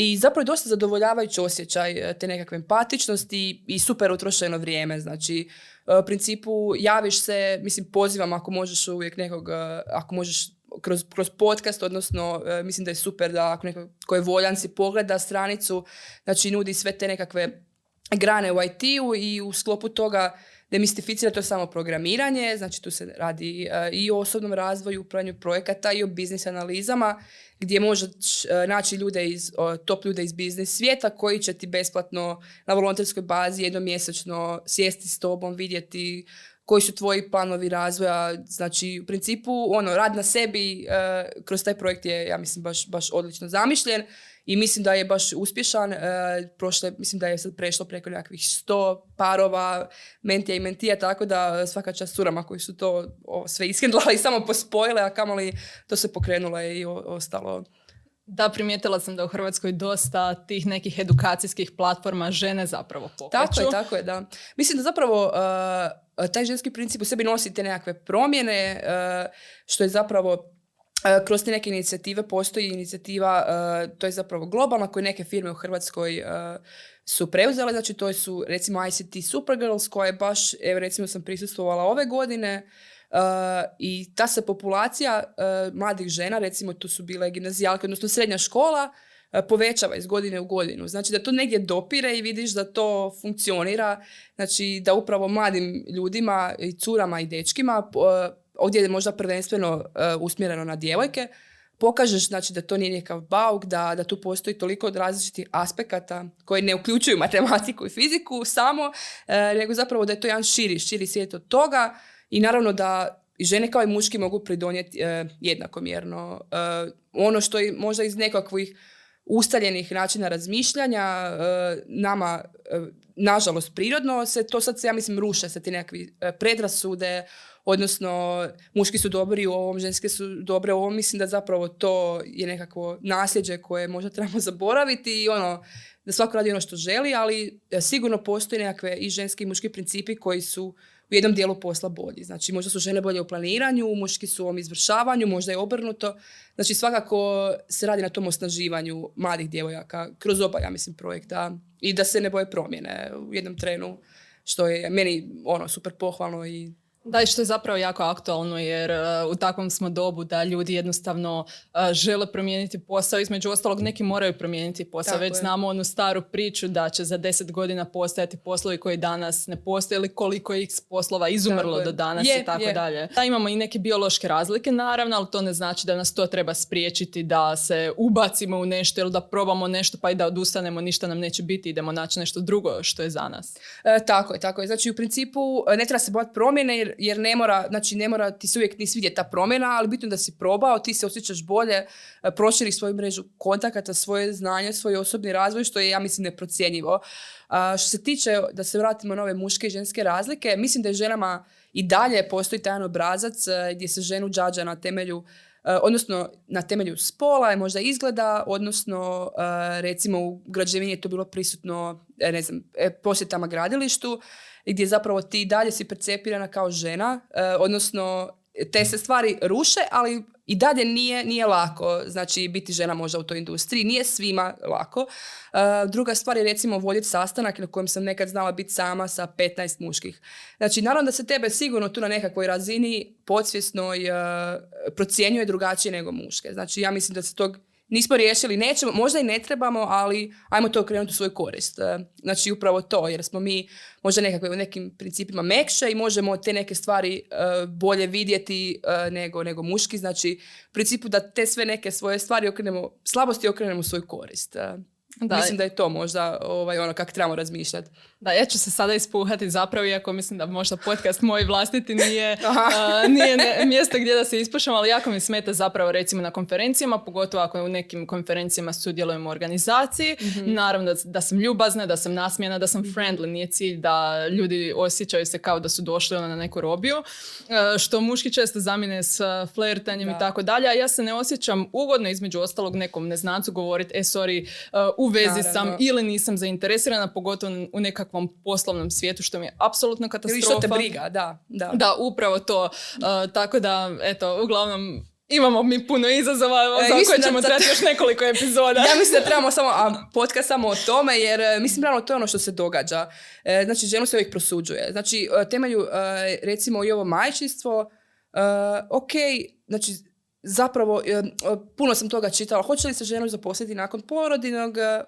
I zapravo je dosta zadovoljavajući osjećaj e, te nekakve empatičnosti i super utrošeno vrijeme. Znači, e, u principu javiš se, mislim pozivam ako možeš uvijek nekog, e, ako možeš kroz, kroz podcast, odnosno mislim da je super da ako neko ko je voljan si pogleda stranicu, znači nudi sve te nekakve grane u IT-u i u sklopu toga demistificira to samo programiranje, znači tu se radi e, i o osobnom razvoju, upravljanju projekata i o biznis analizama gdje možeš e, naći ljude iz, top ljude iz biznis svijeta koji će ti besplatno na volonterskoj bazi jednom mjesečno sjesti s tobom, vidjeti koji su tvoji planovi razvoja, znači u principu ono, rad na sebi e, kroz taj projekt je, ja mislim, baš, baš odlično zamišljen i mislim da je baš uspješan. E, prošle, mislim da je sad prešlo preko nekakvih sto parova mentija i mentija, tako da svaka čast surama koji su to o, sve iskendlali samo pospojile, a kamoli to se pokrenulo i ostalo da, primijetila sam da u Hrvatskoj dosta tih nekih edukacijskih platforma žene zapravo pokreću. Tako je, tako je, da. Mislim da zapravo uh, taj ženski princip u sebi nosi te nekakve promjene, uh, što je zapravo uh, kroz te neke inicijative postoji inicijativa, to je zapravo globalna koju neke firme u Hrvatskoj su preuzele, znači to su recimo ICT Supergirls koje baš, evo recimo sam prisustvovala ove godine, i ta se populacija mladih žena, recimo tu su bile gimnazijalke, odnosno srednja škola, povećava iz godine u godinu. Znači da to negdje dopire i vidiš da to funkcionira, znači da upravo mladim ljudima i curama i dečkima, ovdje je možda prvenstveno usmjereno na djevojke, pokažeš znači, da to nije nekakav bauk, da, da tu postoji toliko od različitih aspekata koji ne uključuju matematiku i fiziku samo, nego zapravo da je to jedan širi, širi svijet od toga i naravno da i žene kao i muški mogu pridonijeti e, jednakomjerno. Ono što je možda iz nekakvih ustaljenih načina razmišljanja nama, nažalost, prirodno se to sad, ja mislim, ruše se ti nekakvi predrasude, odnosno muški su dobri u ovom, ženske su dobre u ovom. Mislim da zapravo to je nekakvo nasljeđe koje možda trebamo zaboraviti i ono, da svako radi ono što želi, ali sigurno postoji nekakve i ženski i muški principi koji su u jednom dijelu posla bolji. Znači možda su žene bolje u planiranju, muški su u ovom izvršavanju, možda je obrnuto. Znači svakako se radi na tom osnaživanju mladih djevojaka kroz oba, ja mislim, projekta i da se ne boje promjene u jednom trenu, što je meni ono super pohvalno i da, i što je zapravo jako aktualno jer uh, u takvom smo dobu da ljudi jednostavno uh, žele promijeniti posao. Između ostalog neki moraju promijeniti posao. Već znamo onu staru priču da će za deset godina postojati poslovi koji danas ne postoje ili koliko ih poslova izumrlo do danas i tako dalje. Da, imamo i neke biološke razlike naravno, ali to ne znači da nas to treba spriječiti da se ubacimo u nešto ili da probamo nešto pa i da odustanemo, ništa nam neće biti, idemo naći nešto drugo što je za nas. E, tako je, tako je. Znači u principu ne treba se bojati promjene jer jer ne mora, znači ne mora ti se uvijek ni svidjeti ta promjena, ali bitno da si probao, ti se osjećaš bolje, e, proširiš svoju mrežu kontakata, svoje znanje, svoj osobni razvoj, što je, ja mislim, neprocjenjivo. A, što se tiče, da se vratimo na ove muške i ženske razlike, mislim da je ženama i dalje postoji taj obrazac e, gdje se ženu džađa na temelju e, odnosno na temelju spola, možda izgleda, odnosno recimo u građevini je to bilo prisutno, ne znam, posjetama gradilištu, gdje zapravo ti dalje si percepirana kao žena, e, odnosno te se stvari ruše, ali i dalje nije, nije lako, znači biti žena možda u toj industriji, nije svima lako. E, druga stvar je recimo voljeti sastanak na kojem sam nekad znala biti sama sa 15 muških. Znači naravno da se tebe sigurno tu na nekakvoj razini podsvjesnoj uh, procjenjuje drugačije nego muške. Znači ja mislim da se tog nismo riješili, nećemo, možda i ne trebamo, ali ajmo to okrenuti u svoju korist. E, znači upravo to, jer smo mi možda nekakve u nekim principima mekše i možemo te neke stvari e, bolje vidjeti e, nego, nego muški. Znači u principu da te sve neke svoje stvari okrenemo, slabosti okrenemo u svoju korist. Da. Mislim da je to možda ovaj, ono kako trebamo razmišljati. Da, ja ću se sada ispuhati zapravo, iako mislim da možda podcast moj vlastiti nije, uh, nije mjesto gdje da se ispušam, ali jako mi smeta zapravo recimo na konferencijama, pogotovo ako u nekim konferencijama sudjelujem u organizaciji. mm Naravno da, da, sam ljubazna, da sam nasmijena, da sam friendly. Nije cilj da ljudi osjećaju se kao da su došli ono na neku robiju, uh, što muški često zamine s flertanjem i tako dalje, a ja se ne osjećam ugodno između ostalog nekom neznancu govoriti, e sorry, uh, u vezi sam ili nisam zainteresirana, pogotovo u nekakvom poslovnom svijetu, što mi je apsolutno katastrofa. Ili što te briga, da. Da, da upravo to. Uh, tako da, eto, uglavnom, Imamo mi puno izazova e, za koje ćemo trebati još nekoliko epizoda. ja mislim da trebamo samo a, podcast samo o tome, jer e, mislim realno to je ono što se događa. E, znači, ženu se uvijek prosuđuje. Znači, e, temelju, recimo i ovo majčinstvo, ok, znači, zapravo, puno sam toga čitala, hoće li se ženu zaposliti nakon porodinog, e,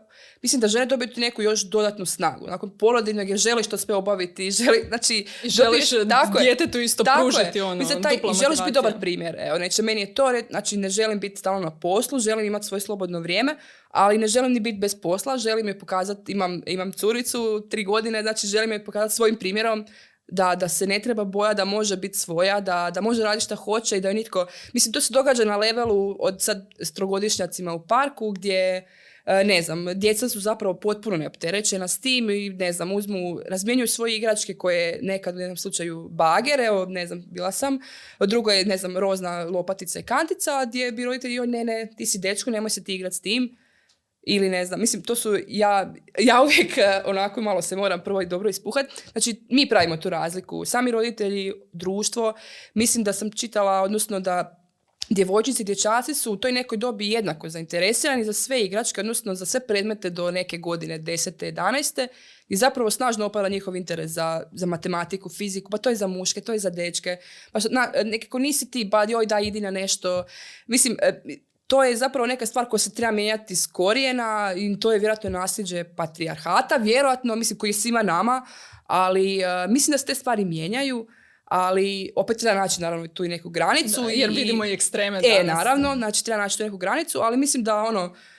mislim da žene dobiju neku još dodatnu snagu. Nakon porodinog jer želiš to sve obaviti, želi, znači... Želiš tako djetetu isto tako pružiti ono, mislim, taj, Želiš biti dobar primjer. Evo, neće, meni je to, znači ne želim biti stalno na poslu, želim imati svoje slobodno vrijeme, ali ne želim ni biti bez posla, želim je pokazati, imam, imam curicu, tri godine, znači želim je pokazati svojim primjerom da, da se ne treba boja, da može biti svoja, da, da može raditi šta hoće i da je nitko... Mislim, to se događa na levelu od sad strogodišnjacima u parku gdje E, ne znam, djeca su zapravo potpuno neopterećena s tim i ne znam, uzmu, razmjenjuju svoje igračke koje nekad u jednom slučaju bagere, evo ne znam, bila sam, drugo je ne znam, rozna lopatica i kantica gdje bi roditelji, joj ne, ne, ti si dečko, nemoj se ti igrati s tim. Ili ne znam, mislim, to su, ja, ja uvijek e, onako malo se moram prvo i dobro ispuhat. Znači, mi pravimo tu razliku. Sami roditelji, društvo, mislim da sam čitala, odnosno da djevojčice i dječaci su u toj nekoj dobi jednako zainteresirani za sve igračke, odnosno za sve predmete do neke godine, 10. 11. I zapravo snažno opada njihov interes za, za matematiku, fiziku, pa to je za muške, to je za dečke. Pa na, nekako nisi ti, ba joj da idi na nešto. Mislim, e, to je zapravo neka stvar koja se treba mijenjati s korijena i to je vjerojatno nasljeđe patrijarhata, vjerojatno, mislim, koji je svima nama, ali e, mislim da se te stvari mijenjaju ali opet treba naći naravno tu i neku granicu. jer vidimo i ekstreme E, naravno, znači treba naći tu neku granicu, ali mislim da ono, e,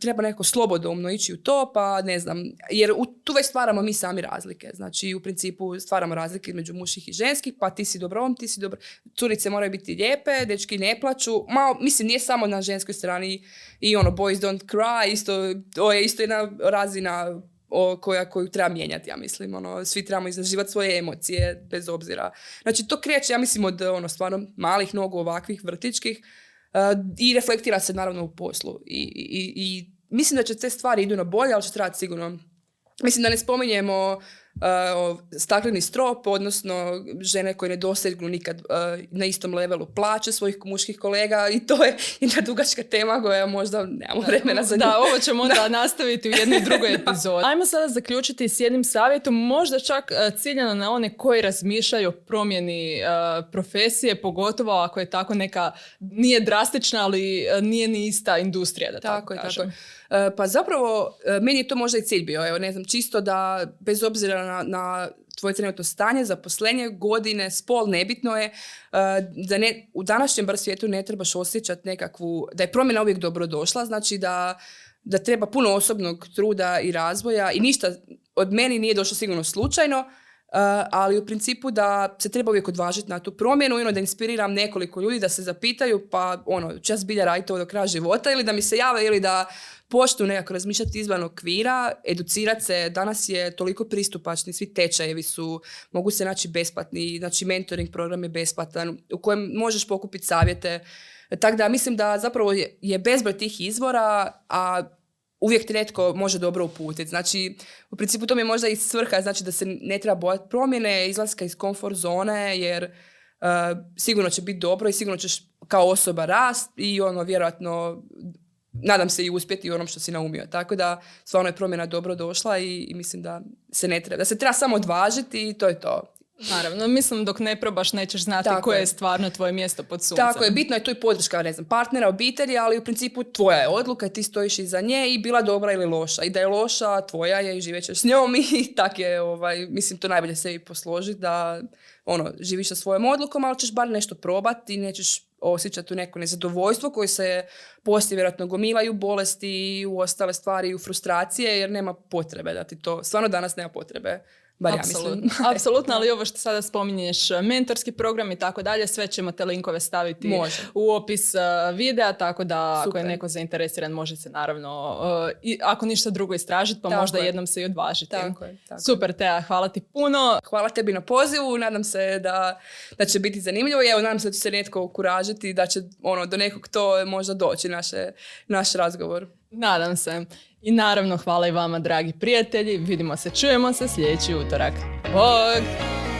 treba neko slobodumno ići u to, pa ne znam, jer u, tu već stvaramo mi sami razlike. Znači, u principu stvaramo razlike između muških i ženskih, pa ti si dobrom, ti si dobro. Curice moraju biti lijepe, dečki ne plaću. Malo, mislim, nije samo na ženskoj strani i ono, boys don't cry, isto, to je isto jedna razina o, koja, koju treba mijenjati, ja mislim. Ono, svi trebamo izraživati svoje emocije, bez obzira. Znači, to kreće, ja mislim, od ono, stvarno malih nogu ovakvih vrtičkih i reflektira se naravno u poslu. I, i, I mislim da će te stvari idu na bolje, ali će trebati sigurno Mislim da ne spominjemo stakleni strop, odnosno žene koje ne dosegnu nikad na istom levelu plaće svojih muških kolega i to je jedna dugačka tema koja možda nemamo vremena za Da, ovo ćemo onda nastaviti u jednoj drugoj epizodi. Ajmo sada zaključiti s jednim savjetom, možda čak ciljano na one koji razmišljaju o promjeni profesije, pogotovo ako je tako neka, nije drastična, ali nije ni ista industrija, da tako, tako kažem. Tako pa zapravo, e, meni je to možda i cilj bio, evo ne znam, čisto da bez obzira na, na tvoje trenutno stanje, zaposlenje, godine, spol, nebitno je, e, da ne, u današnjem bar svijetu ne trebaš osjećati nekakvu, da je promjena uvijek dobro došla, znači da, da treba puno osobnog truda i razvoja i ništa od meni nije došlo sigurno slučajno, ali u principu da se treba uvijek odvažiti na tu promjenu i ono da inspiriram nekoliko ljudi da se zapitaju pa ono, čas bilja raditi ovo do kraja života ili da mi se jave ili da poštu nekako razmišljati izvan okvira, educirati se, danas je toliko pristupačni, svi tečajevi su, mogu se naći besplatni, znači mentoring program je besplatan, u kojem možeš pokupiti savjete, tako da mislim da zapravo je, je bezbroj tih izvora, a uvijek ti netko može dobro uputiti. Znači, u principu to mi je možda i svrha, znači da se ne treba bojati promjene, izlaska iz komfort zone, jer uh, sigurno će biti dobro i sigurno ćeš kao osoba rast i ono vjerojatno nadam se i uspjeti u onom što si naumio. Tako da stvarno je promjena dobro došla i, i mislim da se ne treba. Da se treba samo odvažiti i to je to. Naravno, mislim dok ne probaš nećeš znati koje je. stvarno tvoje mjesto pod suncem. Tako je, bitno je tu i podrška, ne znam, partnera, obitelji, ali u principu tvoja je odluka ti stojiš iza nje i bila dobra ili loša. I da je loša, tvoja je i živećeš s njom i tak je, ovaj, mislim, to najbolje sebi posložiti da ono, živiš sa svojom odlukom, ali ćeš bar nešto probati i nećeš osjećati tu neko nezadovoljstvo koje se poslije vjerojatno gomilaju bolesti i u ostale stvari i u frustracije jer nema potrebe da ti to, stvarno danas nema potrebe Bar Apsolutno. ja Apsolutno, ali ovo što sada spominješ, mentorski program i tako dalje, sve ćemo te linkove staviti može. u opis uh, videa, tako da ako je neko zainteresiran može se naravno, uh, i, ako ništa drugo istražiti, pa možda jednom se i odvažiti. Tako je, tako Super, Teja, hvala ti puno. Hvala tebi na pozivu, nadam se da, da će biti zanimljivo i evo nadam se da će se netko ukuražiti, da će ono, do nekog to možda doći naše, naš razgovor. Nadam se. I naravno hvala i vama dragi prijatelji. Vidimo se, čujemo se sljedeći utorak. Bog!